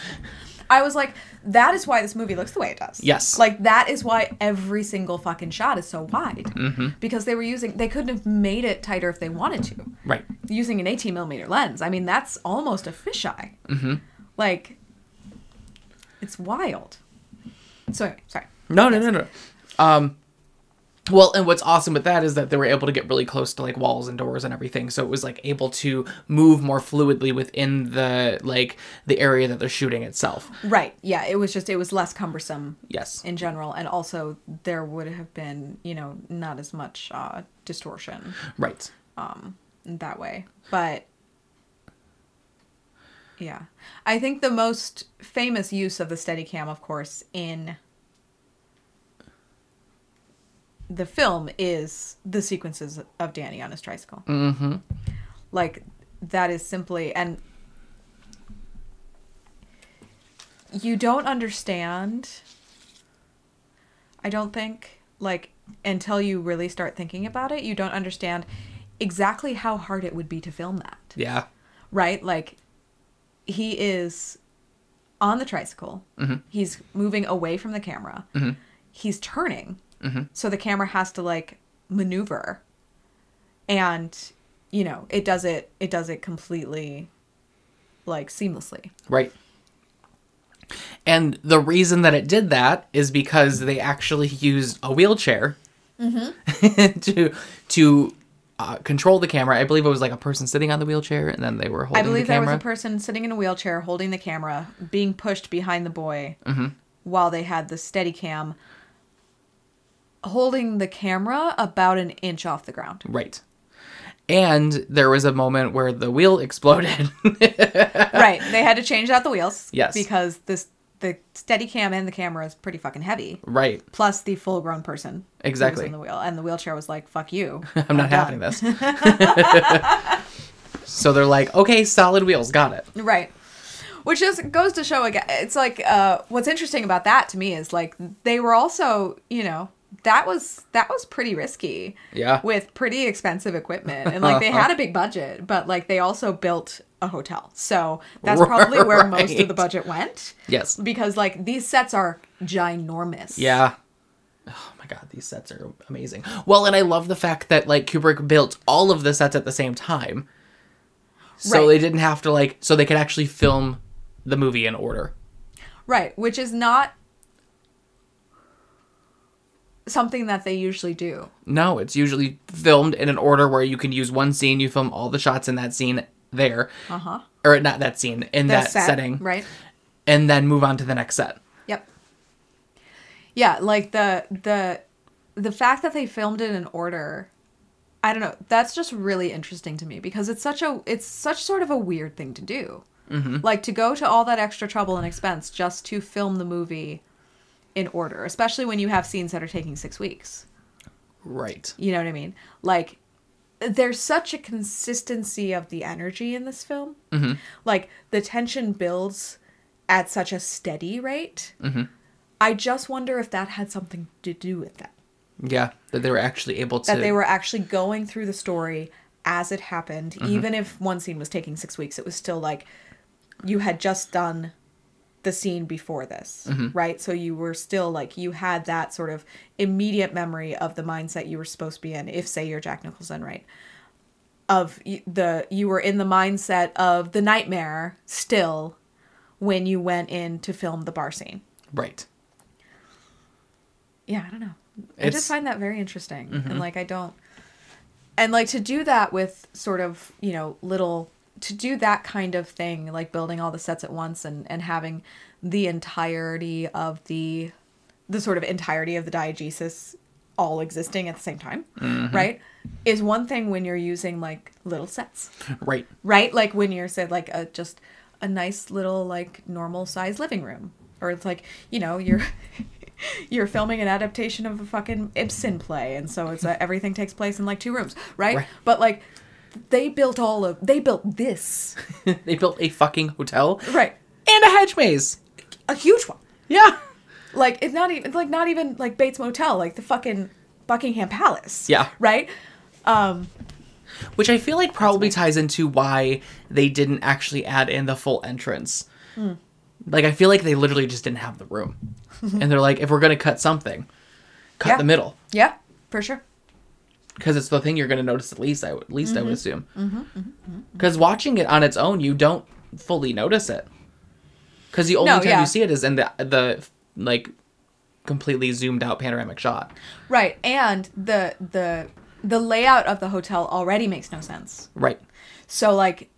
I was like, that is why this movie looks the way it does.
Yes.
Like that is why every single fucking shot is so wide.
Mm-hmm.
Because they were using they couldn't have made it tighter if they wanted to.
Right.
Using an 18 millimeter lens. I mean, that's almost a fisheye.
Mm-hmm.
Like it's wild. So anyway, sorry.
No, no, no, no. Um, well, and what's awesome with that is that they were able to get really close to like walls and doors and everything, so it was like able to move more fluidly within the like the area that they're shooting itself.
Right. Yeah, it was just it was less cumbersome
Yes.
in general and also there would have been, you know, not as much uh distortion
Right.
um that way. But Yeah. I think the most famous use of the Steadicam, of course, in the film is the sequences of Danny on his tricycle.
Mm-hmm.
Like that is simply and you don't understand I don't think like until you really start thinking about it, you don't understand exactly how hard it would be to film that
Yeah.
right? Like he is on the tricycle.
Mhm.
He's moving away from the camera.
Mhm.
He's turning.
Mhm.
So the camera has to like maneuver. And you know, it does it it does it completely like seamlessly.
Right. And the reason that it did that is because they actually used a wheelchair to to uh, control the camera. I believe it was like a person sitting on the wheelchair, and then they were holding
I believe
the
there was a person sitting in a wheelchair holding the camera, being pushed behind the boy
Mm-hmm.
while they had the Steadicam holding the camera about an inch off the ground.
right. And there was a moment where the wheel exploded.
right. They had to change out the wheels.
Yes.
Because this the Steadicam and the camera is pretty fucking heavy.
right.
Plus the full grown person.
Exactly.
in the wheel. And the wheelchair was like, fuck you.
I'm not
done."
having this. so they're like, okay, solid wheels, got it.
Right. Which just goes to show again it's like uh what's interesting about that to me is like they were also, you know, that was that was pretty risky.
Yeah.
With pretty expensive equipment. And like they had a big budget, but like they also built a hotel. So that's probably where most of the budget went.
Yes.
Because like these sets are ginormous.
Yeah. Oh my god, these sets are amazing. Well, and I love the fact that like Kubrick built all of the sets at the same time. So
Right.
they didn't have to like so they could actually film the movie in order.
Right, which is not something that they usually do.
No, it's usually filmed in an order where you can use one scene, you film all the shots in that scene there.
Uh-huh.
Or not that scene, in
The
that
set,
setting.
Right?
And then move on to the next set.
Yep. Yeah, like the the the fact that they filmed it in an order I don't know, that's just really interesting to me because it's such a it's such sort of a weird thing to do.
Mm-hmm.
Like to go to all that extra trouble and expense just to film the movie in order, especially when you have scenes that are taking 6 weeks.
Right.
You know what I mean? Like, there's such a consistency of the energy in this film.
Mm-hmm.
Like, the tension builds at such a steady rate.
Mm-hmm.
I just wonder if that had something to do with that.
Yeah, that they were actually able to
That they were actually going through the story as it happened.
Mm-hmm.
Even if one scene was taking six weeks, it was still like you had just done the scene before this,
Mm-hmm.
right? So you were still like, you had that sort of immediate memory of the mindset you were supposed to be in, if, say, you're Jack Nicholson, right? Of the, you were in the mindset of the nightmare still when you went in to film the bar scene.
Right.
yeah i don't know i just find that very interesting and like i don't and like to do that with sort of you know little to do that kind of thing like building all the sets at once and and having the entirety of the the sort of entirety of the diegesis all existing at the same time right is one thing when you're using like little sets
Right.
right? Like when you're said like a just a nice little like normal size living room, or it's like you know you're you're filming an adaptation of a fucking Ibsen play, and so it's uh, everything takes place in like two rooms, right?
Right.
But like they built all of they built this
they built a fucking hotel
right,
and a hedge maze.
a huge one.
Yeah.
Like it's not even like not even like Bates Motel, like the fucking Buckingham Palace.
Yeah.
Right. Um.
Which I feel like probably ties into why they didn't actually add in the full entrance.
Hmm.
Like I feel like they literally just didn't have the room. and they're like, if we're gonna cut something, cut
Yeah.
the middle.
Yeah. For sure.
Because it's the thing you're gonna notice at least I would at least
Mm-hmm.
I would assume. Because watching it on its own, you don't fully notice it. Because the only
No,
time
yeah.
you see it is in the the like completely zoomed out panoramic shot.
Right. And the the the layout of the hotel already makes no sense.
Right.
So like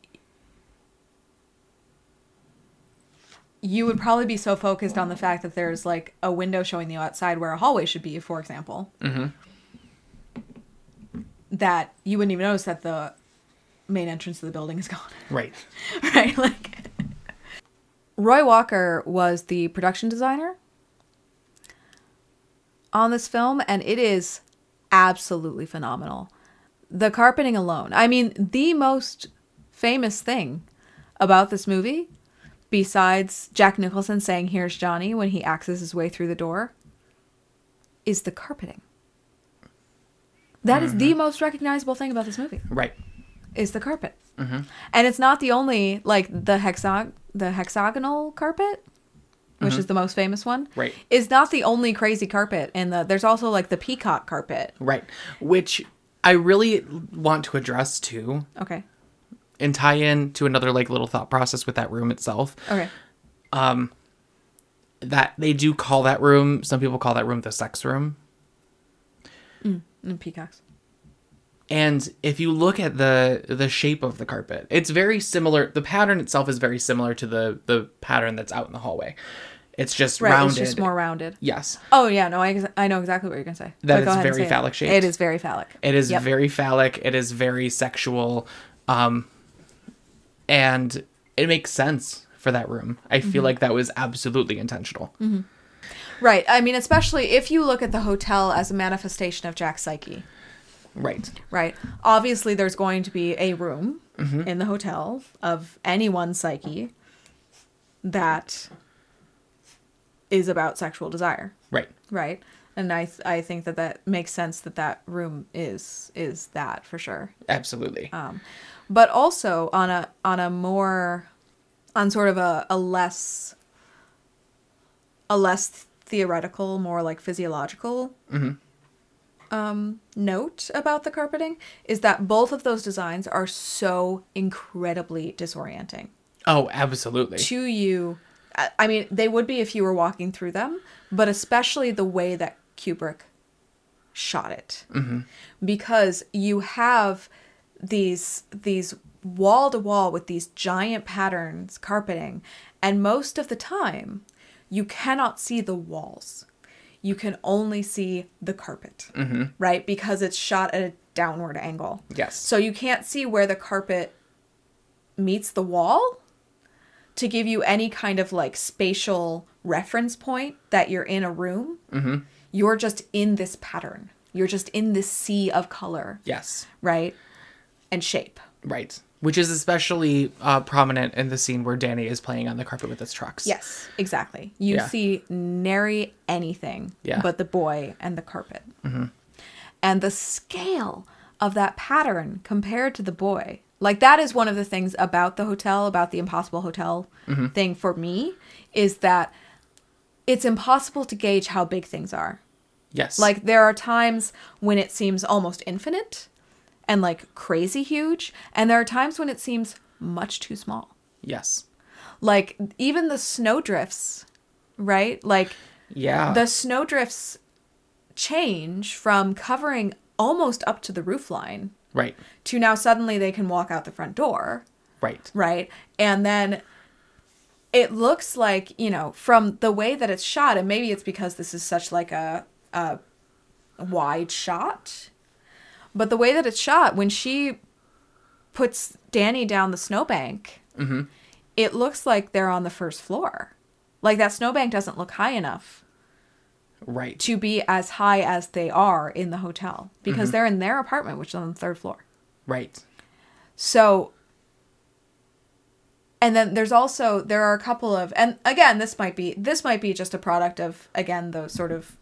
you would probably be so focused on the fact that there's like a window showing the outside where a hallway should be, for example,
Mhm.
That you wouldn't even notice that the main entrance to the building is gone.
Right.
right? Like Roy Walker was the production designer on this film, and it is absolutely phenomenal. The carpeting alone. I mean, the most famous thing about this movie, besides Jack Nicholson saying, Here's Johnny, when he axes his way through the door, is the carpeting. That is the mm-hmm. most recognizable thing about this movie
Right.
is the carpet. Mm-hmm. And it's not the only like the hexag the hexagonal carpet, which is mm-hmm. the most famous one.
Right.
Is not the only crazy carpet and the there's also like the peacock carpet.
Right. Which I really want to address too
Okay.
and tie in to another like little thought process with that room itself.
Okay.
Um that they do call that room, some people call that room the sex room. Mm.
And peacocks.
And if you look at the the shape of the carpet, it's very similar. The pattern itself is very similar to the the pattern that's out in the hallway. It's just
Right.
rounded.
It's just more rounded.
Yes,
Oh yeah, no, I I know exactly what you're gonna say.
That it's very phallic shaped.
It is very phallic.
it is
Yep.
very phallic. It is very sexual, um, and it makes sense for that room. I
Mm-hmm.
feel like that was absolutely intentional.
Right. I mean, especially if you look at the hotel as a manifestation of Jack's psyche.
Right.
Right. Obviously, there's going to be a room
Mm-hmm.
in the hotel of anyone's psyche that is about sexual desire.
Right.
Right. And I, th- I think that that makes sense that that room is is that for sure.
Absolutely.
Um, but also on a on a more on sort of a, a less a less theoretical, more like physiological um, note about the carpeting is that both of those designs are so incredibly disorienting
oh, absolutely.
to you. I- mean, they would be if you were walking through them, but especially the way that Kubrick shot it, because you have these these wall to wall with these giant patterns carpeting, and most of the time, you cannot see the walls. You can only see the carpet, right? Because it's shot at a downward angle.
Yes.
So you can't see where the carpet meets the wall to give you any kind of like spatial reference point that you're in a room. Mm-hmm. You're just in this pattern. You're just in this sea of color,
yes.
right? And shape.
Right. Which is especially uh, prominent in the scene where Danny is playing on the carpet with his trucks.
Yes, exactly. You
Yeah.
see nary anything
Yeah.
but the boy and the carpet. And the scale of that pattern compared to the boy. Like that is one of the things about the hotel, about the impossible hotel thing for me, is that it's impossible to gauge how big things are.
Yes.
Like there are times when it seems almost infinite and like crazy huge, and there are times when it seems much too small.
yes.
Like even the snowdrifts, right? Like
Yeah.
the snowdrifts change from covering almost up to the roof line
right.
to now suddenly they can walk out the front door,
Right.
right? And then it looks like, you know, from the way that it's shot, and maybe it's because this is such like a, a wide shot, but the way that it's shot, when she puts Danny down the snowbank, mm-hmm. it looks like they're on the first floor. Like that snowbank doesn't look high enough
Right.
to be as high as they are in the hotel because mm-hmm. they're in their apartment, which is on the third floor.
Right.
So, and then there's also there are a couple of, and again, this might be this might be just a product of again the sort of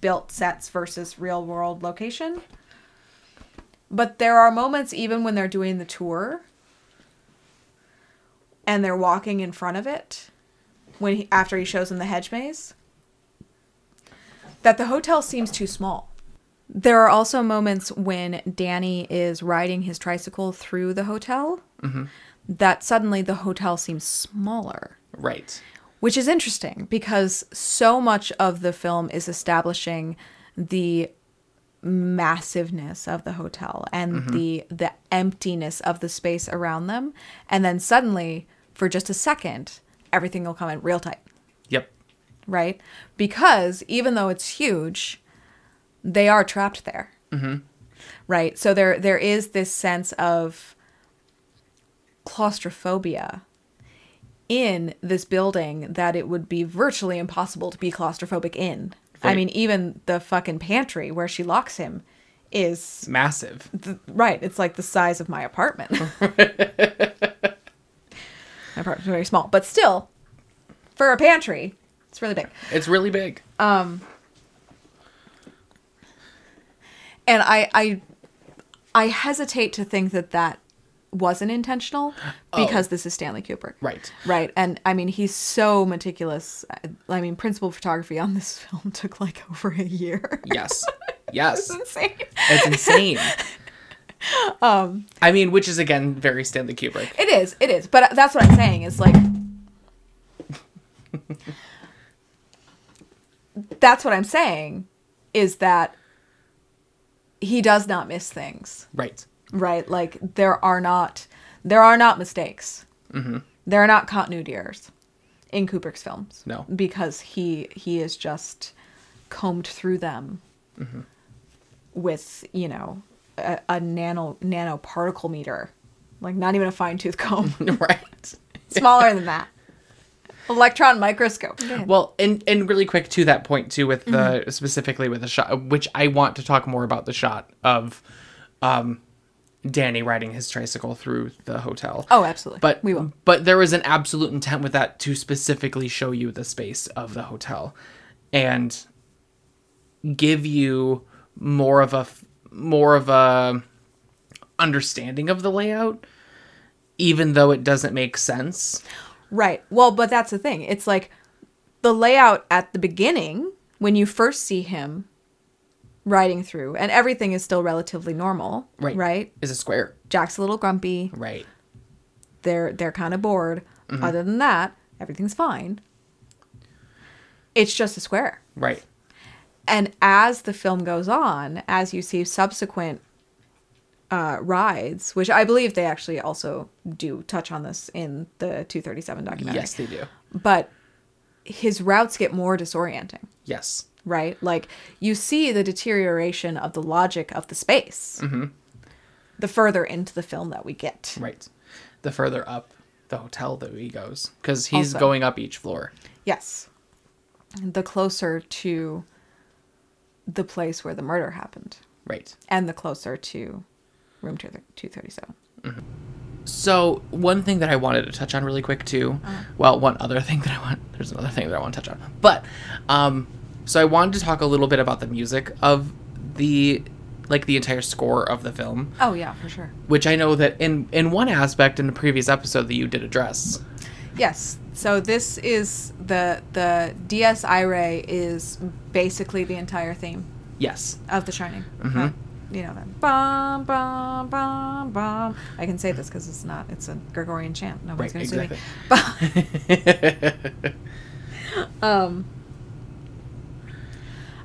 built sets versus real world location. But there are moments even when they're doing the tour and they're walking in front of it when he, after he shows them the hedge maze that the hotel seems too small. There are also moments when Danny is riding his tricycle through the hotel mm-hmm. that suddenly the hotel seems smaller,
Right.
which is interesting because so much of the film is establishing the massiveness of the hotel and the the emptiness of the space around them and then suddenly for just a second everything will come in real tight
Yep.
right? Because even though it's huge, they are trapped there, mm-hmm. right? So there there is this sense of claustrophobia in this building that it would be virtually impossible to be claustrophobic in. I mean, even the fucking pantry where she locks him is
Massive.
th- right. It's like the size of my apartment. my apartment's very small, but still, for a pantry, it's really big.
It's really big.
Um, and I I I hesitate to think that that wasn't intentional because this is Stanley Kubrick.
Right.
Right. And I mean, he's so meticulous. I mean, principal photography on this film took like over a year.
Yes. Yes.
it's insane.
It's insane. um, I mean, which is again very Stanley Kubrick.
It is. It is. But that's what I'm saying is like That's what I'm saying is that he does not miss things.
Right.
Right? Like there are not there are not mistakes. There are not continuity errors in kubrick's films
No.
because he he is just combed through them with you know a, a nano nanoparticle meter like not even a fine-tooth comb.
Right.
smaller than that. Electron microscope.
Well, and and really quick to that point too, with the
Mm-hmm.
specifically with the shot, which I want to talk more about the shot of, um, Danny riding his tricycle through the hotel.
oh absolutely
but
we will
but there was an absolute intent with that to specifically show you the space of the hotel, and give you more of a more of a understanding of the layout, even though it doesn't make sense.
Right. Well, but that's the thing. It's like the layout at the beginning when you first see him riding through, and everything is still relatively normal.
Right.
Right.
Is a square.
Jack's a little grumpy.
Right.
They're they're kind of bored. Other than that, everything's fine. It's just a square.
Right.
And as the film goes on, as you see subsequent uh, rides, which I believe they actually also do touch on this in the 237 documentary.
Yes, they do.
But his routes get more disorienting.
Yes.
Right? Like you see the deterioration of the logic of the space mm-hmm. the further into the film that we get.
Right. The further up the hotel that he goes, because he's
Also.
going up each floor.
Yes. The closer to the place where the murder happened,
Right.
and the closer to room 237. Mm-hmm.
So one thing that I wanted to touch on really quick too. Uh-huh. Well, one other thing that I want. There's another thing that I want to touch on, but um, so I wanted to talk a little bit about the music of the, like the entire score of the film,
Oh, yeah, for sure.
which I know that in in one aspect in the previous episode that you did address.
Yes. So this is the the Dies Irae is basically the entire theme
Yes.
of The Shining.
Mm-hmm.
Right? You know that bum bum bum bum. I can say this because it's not. It's a Gregorian chant. Nobody's
Right.
going to
Exactly.
sue me. Um,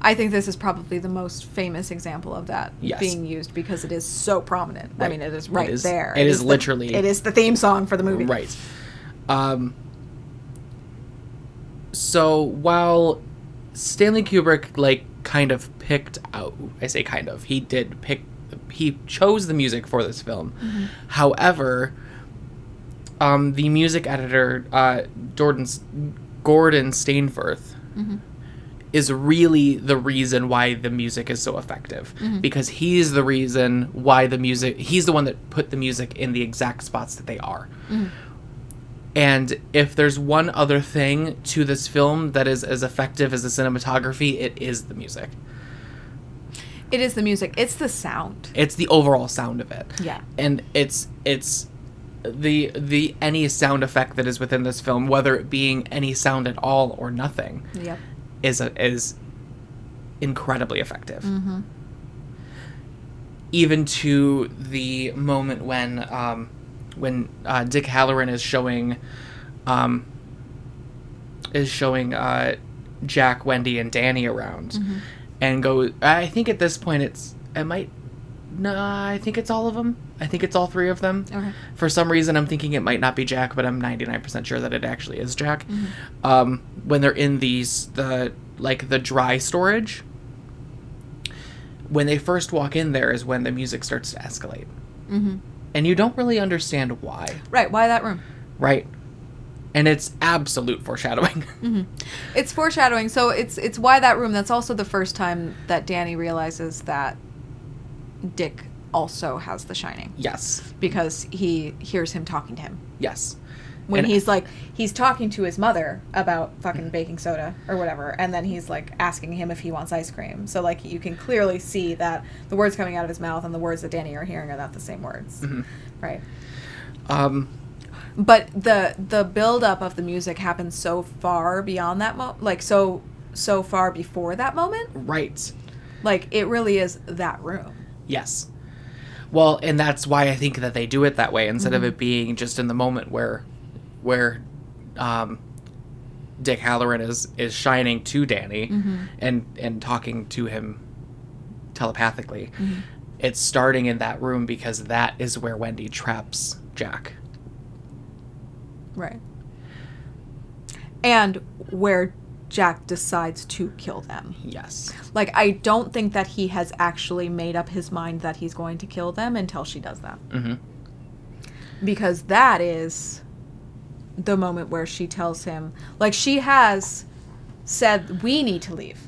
I think this is probably the most famous example of that
Yes.
being used because it is so prominent. I mean, it is right
is-
there.
it is
the-
literally-
it is the theme song for the movie.
Right. Um, so while Stanley Kubrick like kind of picked out, I say kind of, he did pick, he chose the music for this film. However, um, the music editor, uh, Gordon, Gordon Stainforth, is really the reason why the music is so effective mm-hmm. because he's the reason why the music he's the one that put the music in the exact spots that they are mm-hmm. and if there's one other thing to this film that is as effective as the cinematography it is the music
It is the music. It's the sound.
it's the overall sound of it
Yeah.
and it's it's the the any sound effect that is within this film whether it being any sound at all or nothing
Yep.
Is a, is incredibly effective. Even to the moment when um, when uh, Dick Hallorann is showing um, is showing uh, Jack, Wendy, and Danny around, and go. I think at this point it's it might. No, I think it's all of them. I think it's all three of them.
Okay.
For some reason, I'm thinking it might not be Jack, but I'm 99% sure that it actually is Jack. Um, when they're in these the like the dry storage, when they first walk in there is when the music starts to escalate,
Mm-hmm.
and you don't really understand why,
Right. Why that room?
right? and it's absolute foreshadowing.
It's foreshadowing. So it's it's why that room. That's also the first time that Danny realizes that Dick also has The Shining
yes,
because he hears him talking to him
yes,
when
And-
he's like he's talking to his mother about fucking baking soda or whatever, and then he's like asking him if he wants ice cream. So like you can clearly see that the words coming out of his mouth and the words that Danny are hearing are not the same words, right?
um,
but the the build up of the music happens so far beyond that mo like so so far before that moment
right.
like it really is that room
Yes. Well, and that's why I think that they do it that way instead of mm-hmm. it being just in the moment where, where, um, Dick Hallorann is is shining to Danny mm-hmm. and and talking to him telepathically. Mm-hmm. It's starting in that room because that is where Wendy traps Jack.
right and where jack decides to kill them
Yes.
like i don't think that he has actually made up his mind that he's going to kill them until she does that
Mhm.
because that is the moment where she tells him like she has said we need to leave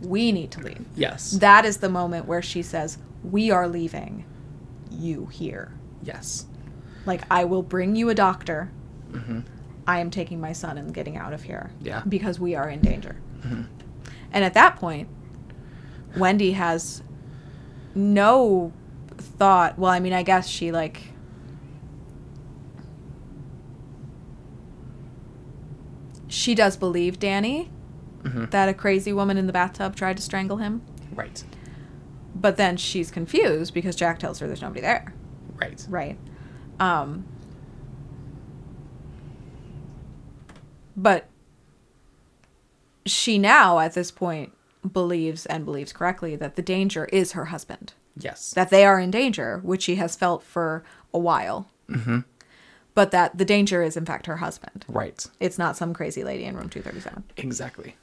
we need to leave
Yes.
that is the moment where she says, We are leaving you here.
yes.
Like, I will bring you a doctor.
Mhm.
I am taking my son and getting out of here.
Yeah.
Because we are in danger. And at that point, Wendy has no thought. Well, I mean, I guess she, like. She does believe Danny
Mhm.
that a crazy woman in the bathtub tried to strangle him.
Right.
But then she's confused because Jack tells her there's nobody there.
Right.
Right. Um But she now at this point believes and believes correctly that the danger is her husband.
Yes.
That they are in danger, which she has felt for a while.
Mhm.
But that the danger is in fact her husband.
Right.
It's not some crazy lady in room 237
Exactly.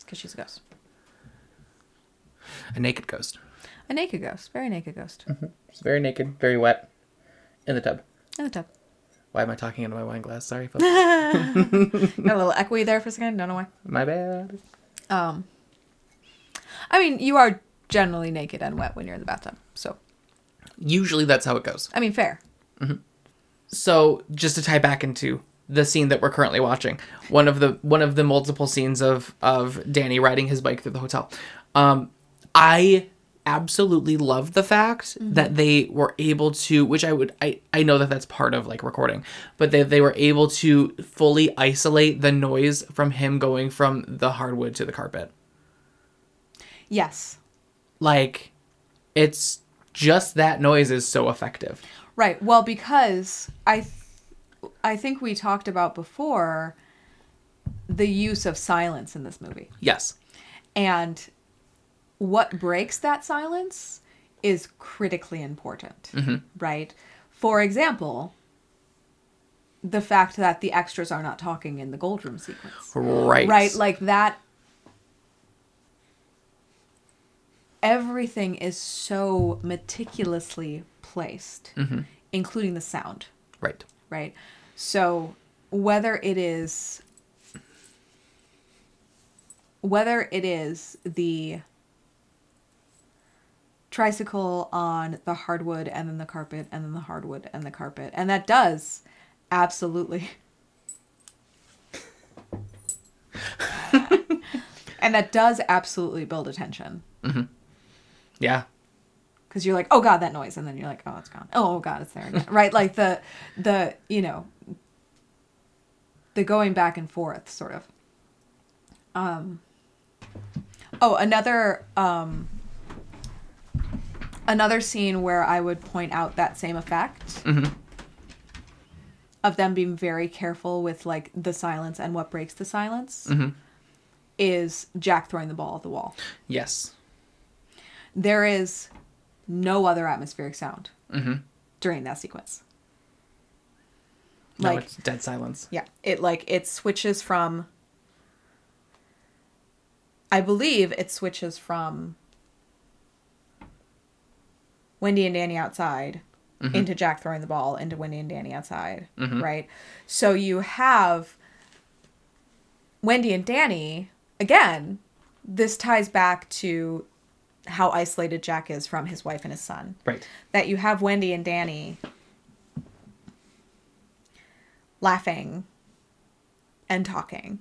because she's a ghost.
A naked ghost.
A naked ghost, very naked ghost.
It's very naked, very wet, in the tub.
In the tub.
Why am I talking into my wine glass? Sorry, folks.
Got a little echoey there for a second. Don't know why.
my bad.
Um, I mean, you are generally naked and wet when you're in the bathtub. So,
Usually that's how it goes.
I mean, fair.
So just to tie back into the scene that we're currently watching, one of the one of the multiple scenes of of Danny riding his bike through the hotel. Um, I absolutely love the fact mm-hmm. that they were able to, which I would I I know that that's part of like recording, but they they were able to fully isolate the noise from him going from the hardwood to the carpet.
Yes.
Like, it's just that noise is so effective.
Right. Well, because I, th- I think we talked about before the use of silence in this movie,
Yes.
and what breaks that silence is critically important. Mm-hmm. Right. For example. The fact that the extras are not talking in the gold room sequence.
Right.
right like that everything is so meticulously placed mm-hmm. including the sound
Right.
right so whether it is whether it is the tricycle on the hardwood and then the carpet and then the hardwood and the carpet. And that does absolutely. And that does absolutely build attention.
Yeah.
because you're like oh god that noise. And then you're like oh it's gone. Oh, oh god it's there again. Right? Like the the you know the going back and forth sort of. Um oh another um another scene where i would point out that same effect
Mhm.
of them being very careful with like the silence and what breaks the silence
Mhm.
is jack throwing the ball at the wall
Yes.
there is no other atmospheric sound
Mm-hmm.
during that sequence.
No,
Like
it's dead silence.
yeah, it like it switches from I believe it switches from Wendy and Danny outside mm-hmm. into Jack throwing the ball into Wendy and Danny outside, mm-hmm. right? So you have Wendy and Danny again. This ties back to how isolated Jack is from his wife and his son.
Right.
That you have Wendy and Danny laughing and talking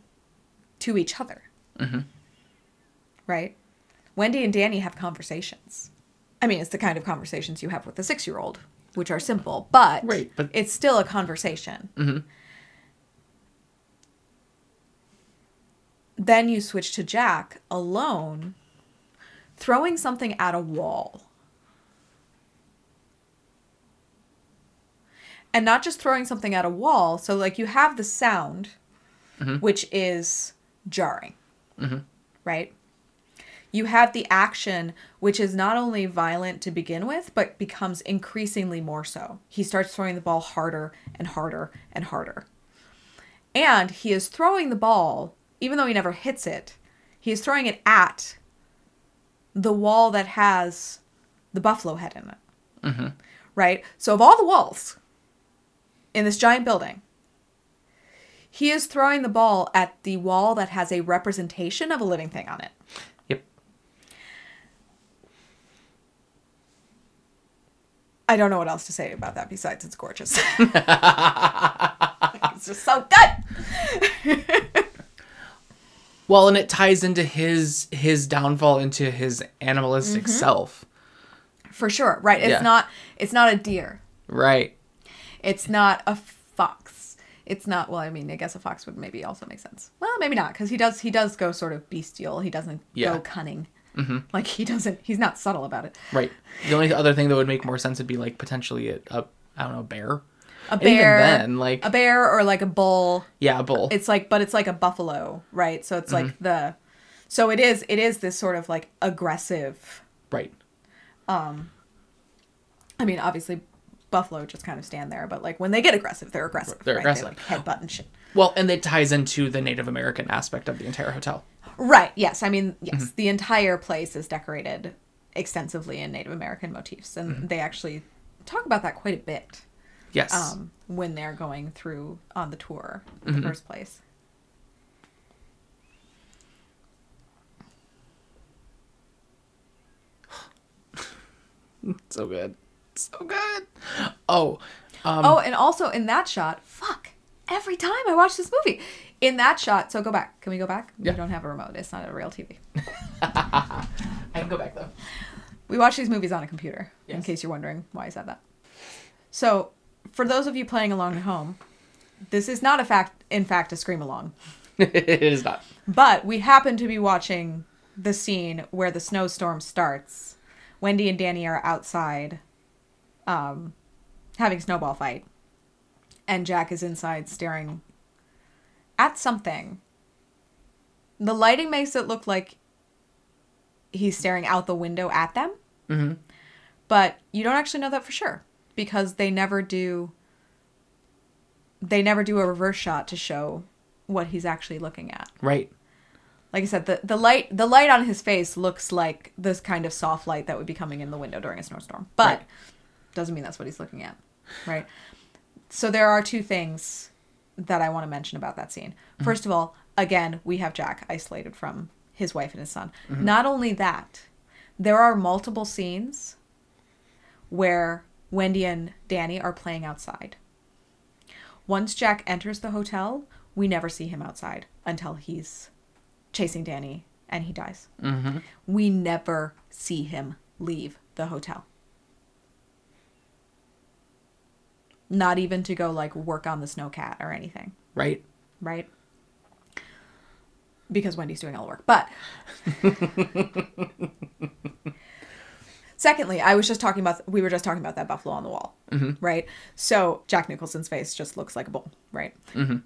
to each other. Mm-hmm. Right? Wendy and Danny have conversations. I mean, it's the kind of conversations you have with a six year old, which are simple, but,
Right, but-
it's still a conversation. Mm-hmm. Then you switch to Jack alone, throwing something at a wall. And not just throwing something at a wall, so like you have the sound, mm-hmm. which is jarring, mm-hmm. right? You have the action, which is not only violent to begin with, but becomes increasingly more so. He starts throwing the ball harder and harder and harder. And he is throwing the ball, even though he never hits it, he is throwing it at the wall that has the buffalo head in it. Mm-hmm. Right? So, of all the walls in this giant building, he is throwing the ball at the wall that has a representation of a living thing on it.
Yep.
I don't know what else to say about that besides it's gorgeous. it's just so good.
Well, and it ties into his his downfall into his animalistic mm-hmm. self.
For sure. Right. It's
Yeah.
not it's not a deer.
Right.
It's not a fox. It's not well, I mean, I guess a fox would maybe also make sense. Well, maybe not, because he does he does go sort of bestial. He doesn't
Yeah.
go cunning. Like he doesn't he's not subtle about it.
Right. The only other thing that would make more sense would be like potentially a, a I don't know, bear.
A
And even
bear
then, like
a bear or like a bull.
yeah, a bull.
It's like but it's like a buffalo, right? So it's
Mm-hmm.
like the so it is it is this sort of like aggressive
right. Um.
I mean, obviously buffalo just kind of stand there, but like when they get aggressive, they're aggressive.
They're
right?
aggressive.
They like headbutt and shit.
Well, and it ties into the Native American aspect of the entire hotel.
Right. Yes. I mean, yes.
Mm-hmm.
The entire place is decorated extensively in Native American motifs, and
Mm-hmm.
they actually talk about that quite a bit
Yes.
um, when they're going through on the tour in
Mm-hmm.
the first place.
so good. So good. Oh. Um,
oh, and also in that shot, fuck. Every time I watch this movie, in that shot, so go back. Can we go back?
Yeah.
We don't have a remote. It's not a real TV.
I can go back though.
We watch these movies on a computer, in case you're wondering why I said that. So, for those of you playing along at home, this is not a fact, in fact, a scream along.
it is not.
But we happen to be watching the scene where the snowstorm starts. Wendy and Danny are outside, um, having a snowball fight, and Jack is inside staring at something. The lighting makes it look like he's staring out the window at them,
Mhm.
but you don't actually know that for sure because they never do. They never do a reverse shot to show what he's actually looking at
Right.
like I said, the, the light the light on his face looks like this kind of soft light that would be coming in the window during a snowstorm. But
Right.
doesn't mean that's what he's looking at. Right. So there are two things that I want to mention about that scene. First of all, again, we have Jack isolated from his wife and his son. Not only that, there are multiple scenes where Wendy and Danny are playing outside. Once Jack enters the hotel, we never see him outside until he's chasing Danny and he dies.
Mm-hmm.
We never see him leave the hotel. Not even to go like work on the snowcat or anything,
Right.
right? Because Wendy's doing all the work. But secondly, I was just talking about we were just talking about that buffalo on the wall, mm-hmm. right? So Jack Nicholson's face just looks like a bull, right? Mm-hmm.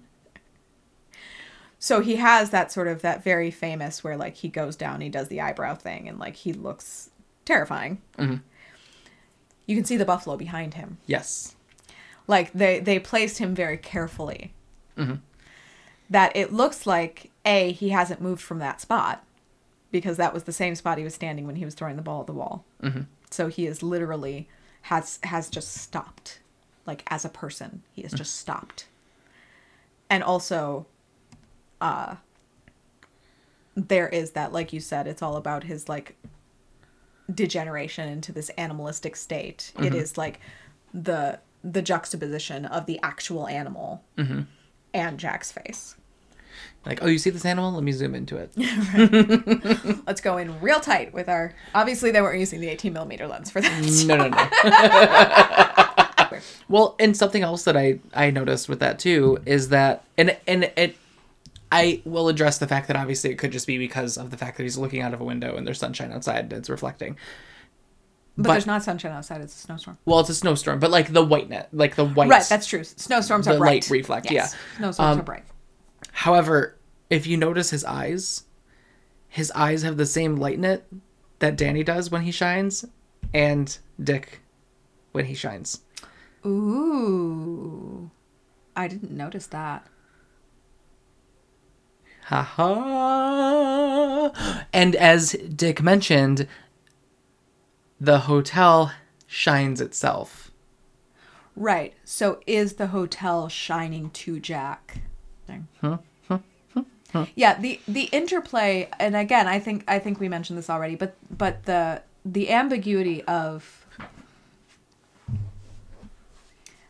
So he has that sort of that very famous where like he goes down, he does the eyebrow thing, and like he looks terrifying. Mm-hmm. You can see the buffalo behind him.
Yes.
Like they they placed him very carefully. Mm-hmm. That it looks like a he hasn't moved from that spot because that was the same spot he was standing when he was throwing the ball at the wall. Mm-hmm. So he is literally has has just stopped. Like as a person, he has mm. just stopped. And also uh there is that like you said it's all about his like degeneration into this animalistic state. It mm-hmm. is like the the juxtaposition of the actual animal mm-hmm. and Jack's face.
Like, oh, you see this animal? Let me zoom into it.
Let's go in real tight with our. Obviously, they weren't using the 18 millimeter lens for that.
no, no, no. well, and something else that I I noticed with that too is that and and it I will address the fact that obviously it could just be because of the fact that he's looking out of a window and there's sunshine outside and it's reflecting.
But,
But-
there's not sunshine outside; it's a snowstorm.
Well, it's a snowstorm, but like the white net, like the white.
Right, that's true. Snowstorms
the
are bright.
light reflect,
Yes.
yeah.
snowstorms
Um,
are bright.
However, if you notice his eyes, his eyes have the same light net that Danny does when he shines, and Dick when he shines.
Ooh, I didn't notice that.
Ha ha. And as Dick mentioned, the hotel shines itself.
Right. So is the hotel shining to Jack? Thing. Yeah, the the interplay and again, I think I think we mentioned this already, but but the the ambiguity of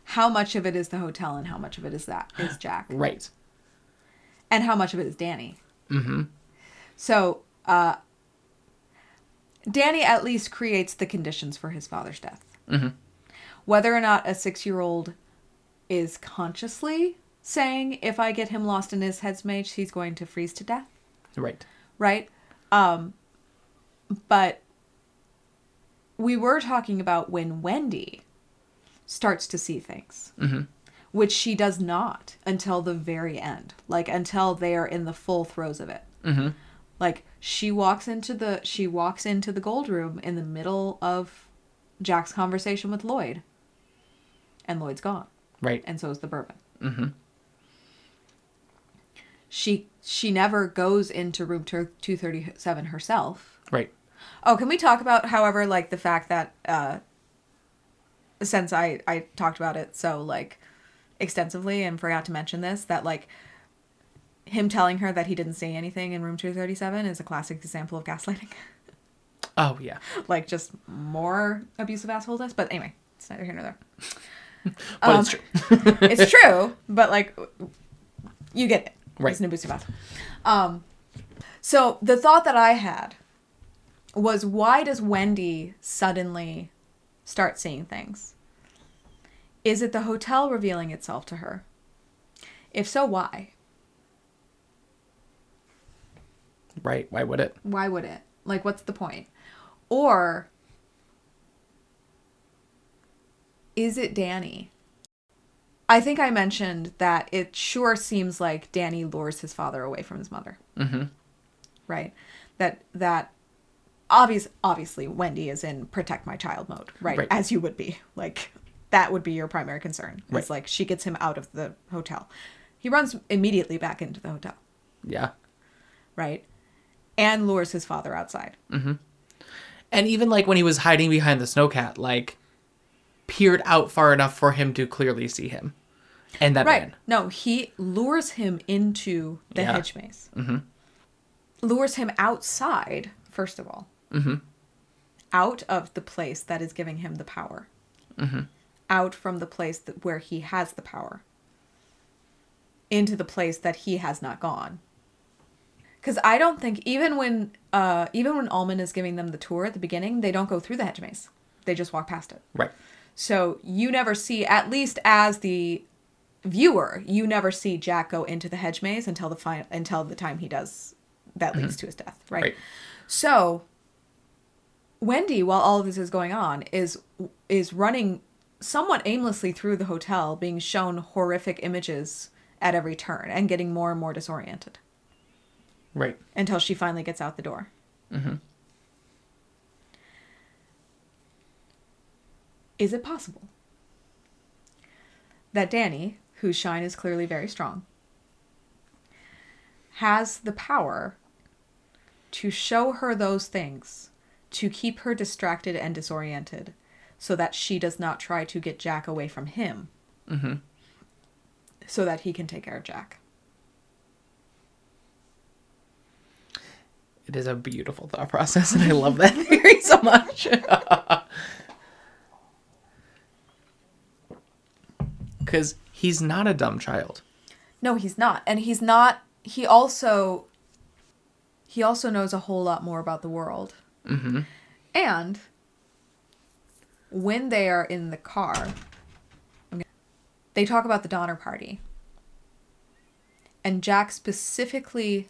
how much of it is the hotel and how much of it is that is Jack.
Right.
and how much of it is Danny. Mm-hmm. So, uh, Danny at least creates the conditions for his father's death. Mm-hmm. Whether or not a six-year-old is consciously saying, "If I get him lost in his headspace, he's going to freeze to death,"
Right.
right? Um, but we were talking about when Wendy starts to see things, which she does not until the very end, like until they are in the full throes of it.
Mm-hmm.
Like she walks into the she walks into the gold room in the middle of Jack's conversation with Lloyd, and Lloyd's gone
Right.
and so is the bourbon.
Mm-hmm.
She she never goes into room two thirty seven herself.
Right.
Oh, can we talk about, however, like the fact that uh, since I I talked about it so like extensively and forgot to mention this that like him telling her that he didn't say anything in room two thirty seven is a classic example of gaslighting.
Oh yeah.
like just more abusive assholeness. But anyway, it's neither here nor there.
But
Um,
it's true.
it's true, but like you get it.
Right.
It's an abusive asshole. Um so the thought that I had was why does Wendy suddenly start seeing things? Is it the hotel revealing itself to her? If so, why?
Right. Why would it?
Why would it? Like what's the point? Or is it Danny? I think I mentioned that it sure seems like Danny lures his father away from his mother.
Mm-hmm.
Right? That that obvious obviously Wendy is in protect my child mode, right?
Right.
As you would be. Like that would be your primary concern. It's
Right.
like she gets him out of the hotel. He runs immediately back into the hotel,
Yeah.
right? And lures his father outside.
And even like when he was hiding behind the snowcat, like peered out far enough for him to clearly see him. And that
Right.
man.
No, he lures him into the
Yeah.
hedge maze. Mm-hmm. Lures him outside, first of all.
Mm-hmm.
Out of the place that is giving him the power.
Mm-hmm.
Out from the place that, where he has the power. Into the place that he has not gone. Because I don't think even when uh, even when Ullman is giving them the tour at the beginning, they don't go through the hedge maze. They just walk past it.
Right.
So you never see, at least as the viewer, you never see Jack go into the hedge maze until the final, until the time he does that leads to his death, right?
Right.
So Wendy, while all of this is going on, is is running somewhat aimlessly through the hotel, being shown horrific images at every turn and getting more and more disoriented
Right.
until she finally gets out the door. Is it possible that Danny, whose shine is clearly very strong, has the power to show her those things to keep her distracted and disoriented so that she does not try to get Jack away from him. Mm-hmm. So that he can take care of Jack.
It is a beautiful thought process, and I love that theory so much. Because he's not a dumb child.
No, he's not. And he's not he also he also knows a whole lot more about the world.
Mm-hmm.
And when they are in the car, they talk about the Donner Party. And Jack specifically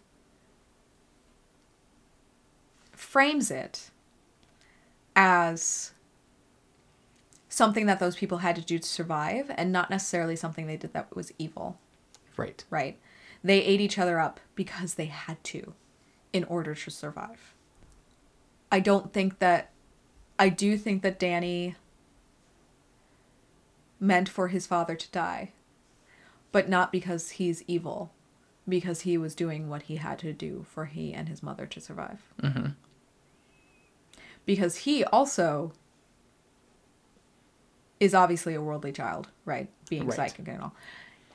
frames it as something that those people had to do to survive and not necessarily something they did that was evil,
Right.
right? They ate each other up because they had to in order to survive. I don't think that I do think that Danny meant for his father to die, but not because he's evil, because he was doing what he had to do for he and his mother to survive.
Mm-hmm.
Because he also is obviously a worldly child, right? Being
Right.
psychic and all.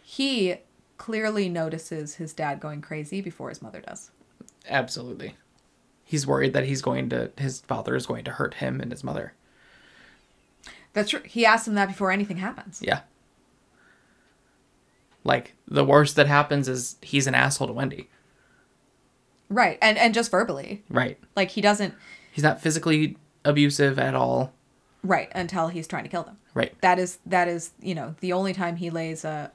He clearly notices his dad going crazy before his mother does.
Absolutely. He's worried that he's going to his father is going to hurt him and his mother.
That's true. He asks him that before anything happens.
Yeah. Like the worst that happens is he's an asshole to Wendy.
Right. And and just verbally.
Right.
Like he doesn't
He's not physically abusive at all.
right until he's trying to kill them.
Right.
That is that is, you know, the only time he lays a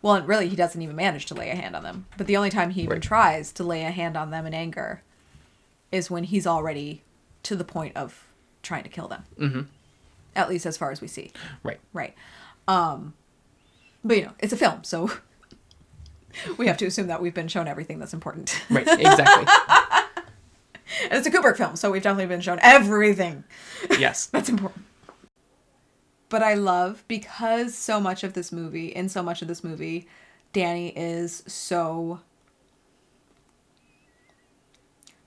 well, and really he doesn't even manage to lay a hand on them. But the only time he even
Right.
tries to lay a hand on them in anger is when he's already to the point of trying to kill them.
Mm-hmm.
At least as far as we see.
Right.
Right. Um but you know, it's a film, so we have to assume that we've been shown everything that's important.
Right. Exactly.
and it's a Kubrick film, so we've definitely been shown everything.
yes.
That's important. But I love because so much of this movie, in so much of this movie, Danny is so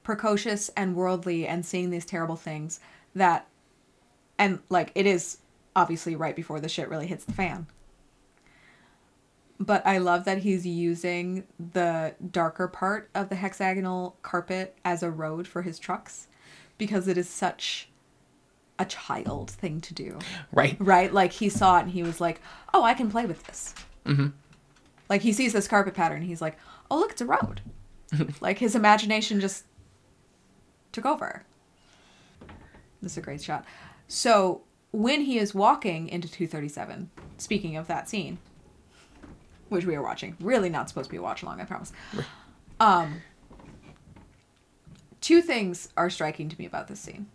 precocious and worldly and seeing these terrible things that and like it is obviously right before the shit really hits the fan. But I love that he's using the darker part of the hexagonal carpet as a road for his trucks because it is such a child thing to do.
Right.
Right? Like he saw it and he was like, "Oh, I can play with this."
Mm-hmm.
Like he sees this carpet pattern, he's like, "Oh, look, it's a road." like his imagination just took over. This is a great shot. So when he is walking into 237, speaking of that scene, which we are watching, really not supposed to be a watch along, I promise. Um, two things are striking to me about this scene.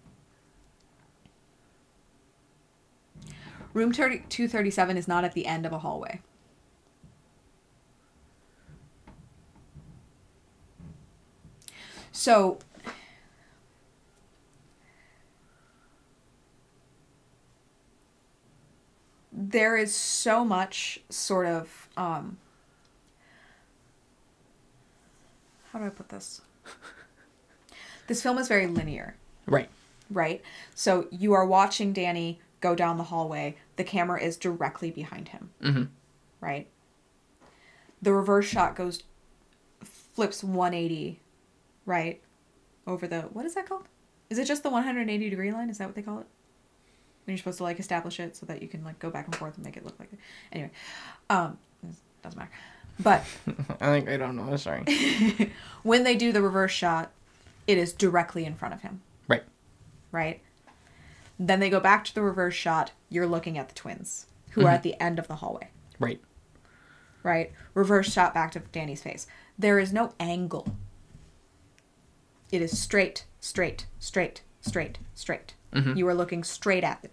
Room 30, 237 is not at the end of a hallway. So there is so much sort of um how do I put this? this film is very linear
Right.
right? So you are watching Danny go down the hallway. The camera is directly behind him,
Mm-hmm.
right? The reverse shot goes flips 180, right? Over the what is that called? Is it just the 180 degree line? Is that what they call it? When you're supposed to like establish it so that you can like go back and forth and make it look like it. Anyway, um, it doesn't matter. But
I think I don't know. Sorry.
when they do the reverse shot, it is directly in front of him.
Right.
right? Then they go back to the reverse shot. You're looking at the twins who are at the end of the hallway,
Right.
right? Reverse shot back to Danny's face. There is no angle. It is straight, straight, straight, straight, straight.
Mhm.
You are looking straight at it.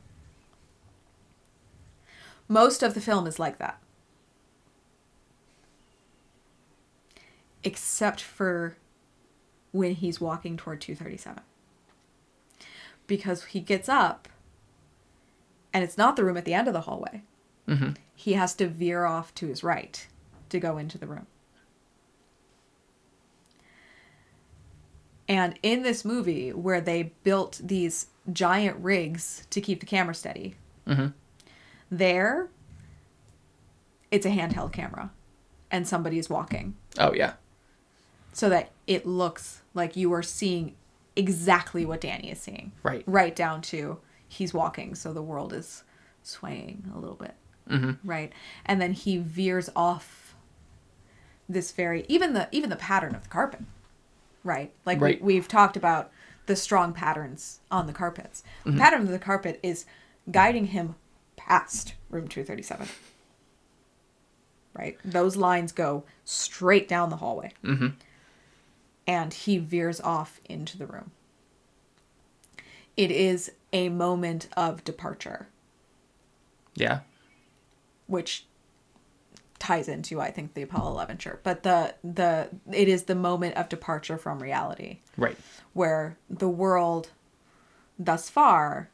Most of the film is like that. Except for when he's walking toward 237 because he gets up and it's not the room at the end of the hallway.
Mm-hmm.
He has to veer off to his right to go into the room. And in this movie, where they built these giant rigs to keep the camera steady, there, it's a handheld camera, and somebody is walking,
Oh yeah.
so that it looks like you are seeing exactly what Danny is seeing.
Right.
Right down to he's walking, so the world is swaying a little bit. Mm-hmm. Right, and then he veers off this very even the even the pattern of the carpet. Right, like
Right.
We, we've talked about the strong patterns on the carpets. The pattern of the carpet is guiding him past room two thirty seven. Right, those lines go straight down the hallway mm-hmm. and he veers off into the room. It is a moment of departure,
Yeah.
which ties into I think the Apollo 11 shirt, but the the it is the moment of departure from reality
Right.
where the world thus far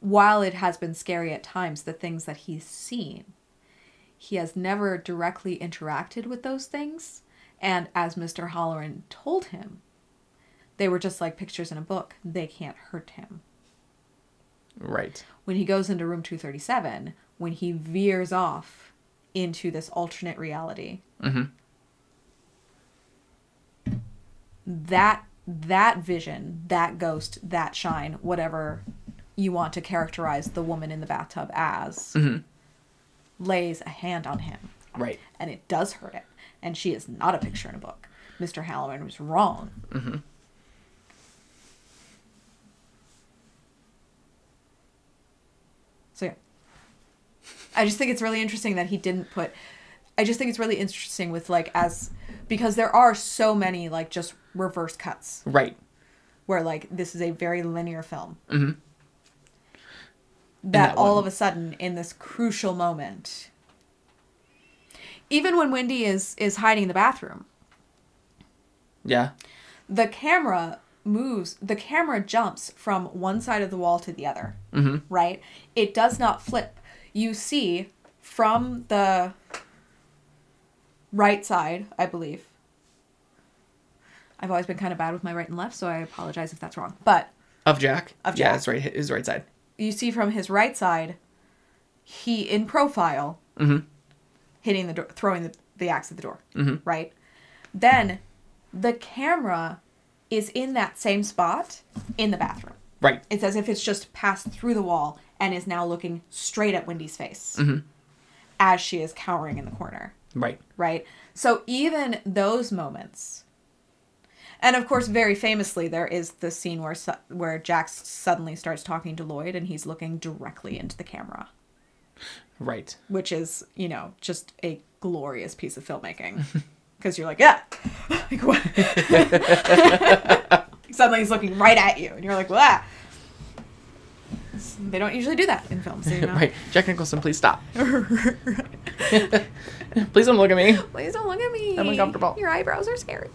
while it has been scary at times the things that he's seen he has never directly interacted with those things. And as mr Hallorann told him they were just like pictures in a book. They can't hurt him.
Right.
when he goes into room 237 when he veers off into this alternate reality mm-hmm. that that vision that ghost that shine whatever you want to characterize the woman in the bathtub as lays a hand on him.
Right.
and it does hurt it and she is not a picture in a book. Mr Hallorann was wrong. So yeah. I just think it's really interesting that he didn't put i just think it's really interesting with like as because there are so many like just reverse cuts.
Right.
where like this is a very linear film.
Mhm.
That
that
all
one.
of a sudden in this crucial moment even when wendy is is hiding in the bathroom
Yeah.
the camera moves the camera jumps from one side of the wall to the other
Mm-hmm.
right it does not flip you see from the right side i believe i've always been kind of bad with my right and left so i apologize if that's wrong but
Of Jack.
Of jack Yeah,
it's right. His right side.
You see from his right side he in profile
Mhm.
hitting the door throwing the, the axe at the door
Mhm.
right then the camera is in that same spot in the bathroom
Right.
it's as if it's just passed through the wall and is now looking straight at wendy's face
Mhm.
as she is cowering in the corner
Right.
right so even those moments and of course very famously there is the scene where where Jax suddenly starts talking to Lloyd and he's looking directly into the camera
Right.
which is you know just a glorious piece of filmmaking because you're like yeah like what suddenly he's looking right at you and you're like wow they don't usually do that in films you know?
Right. Jack Nicholson, please stop. please don't look at me.
Please don't look at me.
I'm uncomfortable.
Your eyebrows are scary.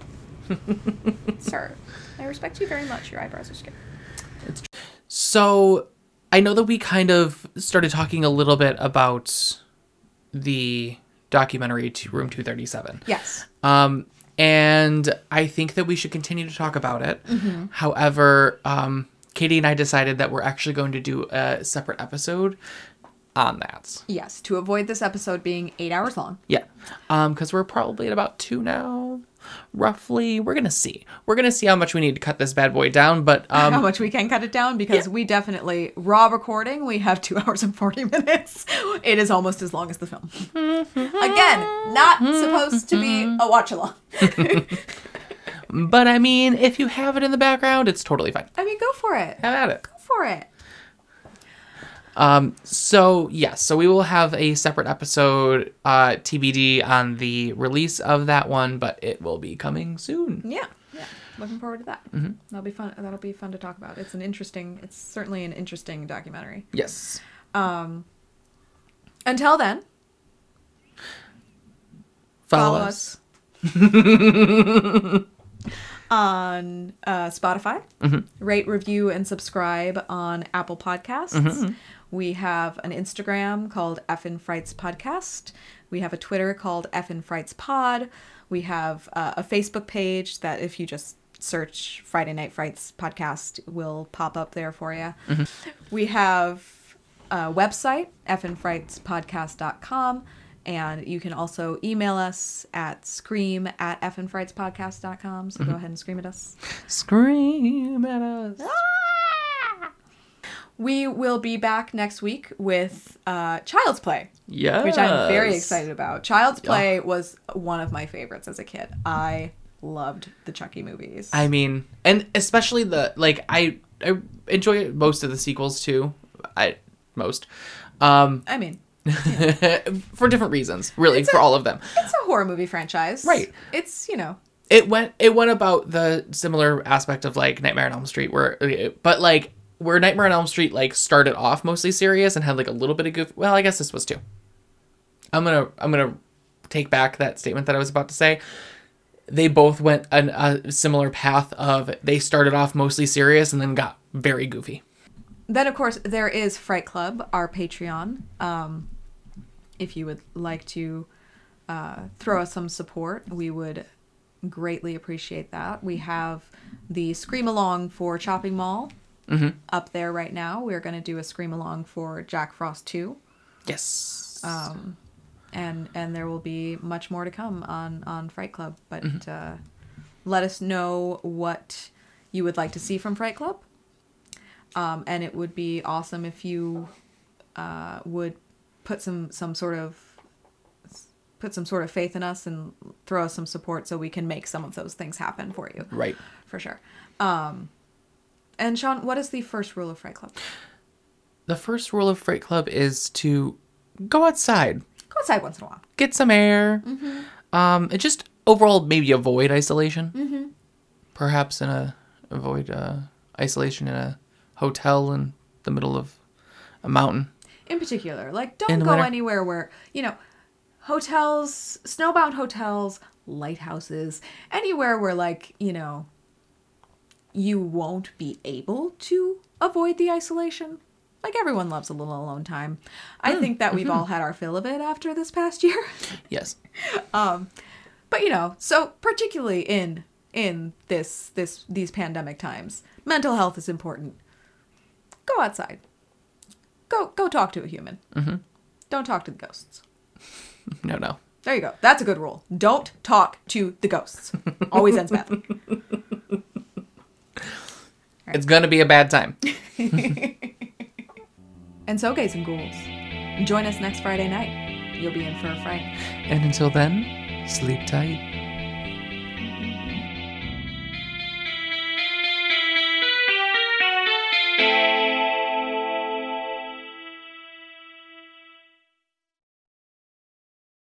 Sir, I respect you very much. Your eyebrows are scary.
So I know that we kind of started talking a little bit about the documentary to Room 237.
Yes.
Um, and I think that we should continue to talk about it. However, um, Katie and I decided that we're actually going to do a separate episode on that.
Yes. To avoid this episode being eight hours long.
Yeah. Um, because we're probably at about two now, roughly. We're gonna see. We're gonna see how much we need to cut this bad boy down. But um,
How
um,
much we can cut it down because
yeah.
we definitely raw recording. We have two hours and forty minutes. It is almost as long as the film. Again, not supposed to be a watch along.
but I mean, if you have it in the background, it's totally fine.
I mean, go for it.
Have at it.
Go for it.
Um, so yes, so we will have a separate episode, uh, TBD on the release of that one, but it will be coming soon.
Yeah. Yeah. Looking forward to that.
Mm-hmm.
That'll be fun. That'll be fun to talk about. It's an interesting. It's certainly an interesting documentary.
Yes.
Um. Until then,
Follow,
follow
us.
us on uh, Spotify.
Mm-hmm.
Rate, review, and subscribe on Apple Podcasts.
Mm-hmm.
We have an Instagram called Effin Frights Podcast. We have a Twitter called Effin Frights Pod. We have uh, a Facebook page that if you just search Friday Night Frights podcast will pop up there for you. Mm-hmm. We have a website, fnfrightspodcast.com. And you can also email us at scream at fnfrightspodcast.com. So go mm-hmm. ahead and scream at us.
Scream at us. Ah.
We will be back next week with uh, Child's Play,
Yeah.
which I'm very excited about. Child's Play was one of my favorites as a kid. I loved the Chucky movies.
I mean, and especially the like I I enjoy most of the sequels too. I most. Um
I mean,
for different reasons, really, for all of them.
it's a horror movie franchise.
Right.
It's, you know,
It went it went about the similar aspect of like Nightmare on Elm Street where but like where Nightmare on Elm Street like started off mostly serious and had like a little bit of goof. Well, I guess this was too. I'm to I'm to take back that statement that I was about to say. They both went an, a similar path of they started off mostly serious and then got very goofy.
Then, of course, there is Fright Club, our Patreon. Um, if you would like to uh, throw us some support, we would greatly appreciate that. We have the Scream Along for Chopping Mall up there right now. We're going to do a Scream Along for Jack Frost 2.
Yes.
Um, and and there will be much more to come on on Fright Club. But uh, let us know what you would like to see from Fright Club, um, and it would be awesome if you uh, would put some some sort of put some sort of faith in us and throw us some support so we can make some of those things happen for you
right.
for sure. Um, and Sean, what is the first rule of Fright Club?
The first rule of Fright Club is to go outside,
Go outside once in a while.
get some air, um, and just overall maybe avoid isolation. Mm-hmm. Perhaps in a avoid uh, isolation in a hotel in the middle of a mountain.
in particular like don't go
winter.
anywhere where you know hotels snowbound hotels lighthouses anywhere where like you know you won't be able to avoid the isolation. Like everyone loves a little alone time. I
Hmm,
think that we've
mm-hmm.
all had our fill of it after this past year.
Yes.
Um, but you know so particularly in in this this these pandemic times mental health is important. Go outside. Go go talk to a human. Mm-hmm. don't talk to the ghosts.
No, no.
there you go. That's a good rule. Don't talk to the ghosts. Always ends badly Right.
It's gonna be a bad time.
and so, gays and ghouls, join us next Friday night. You'll be in for a fright.
And until then, sleep tight.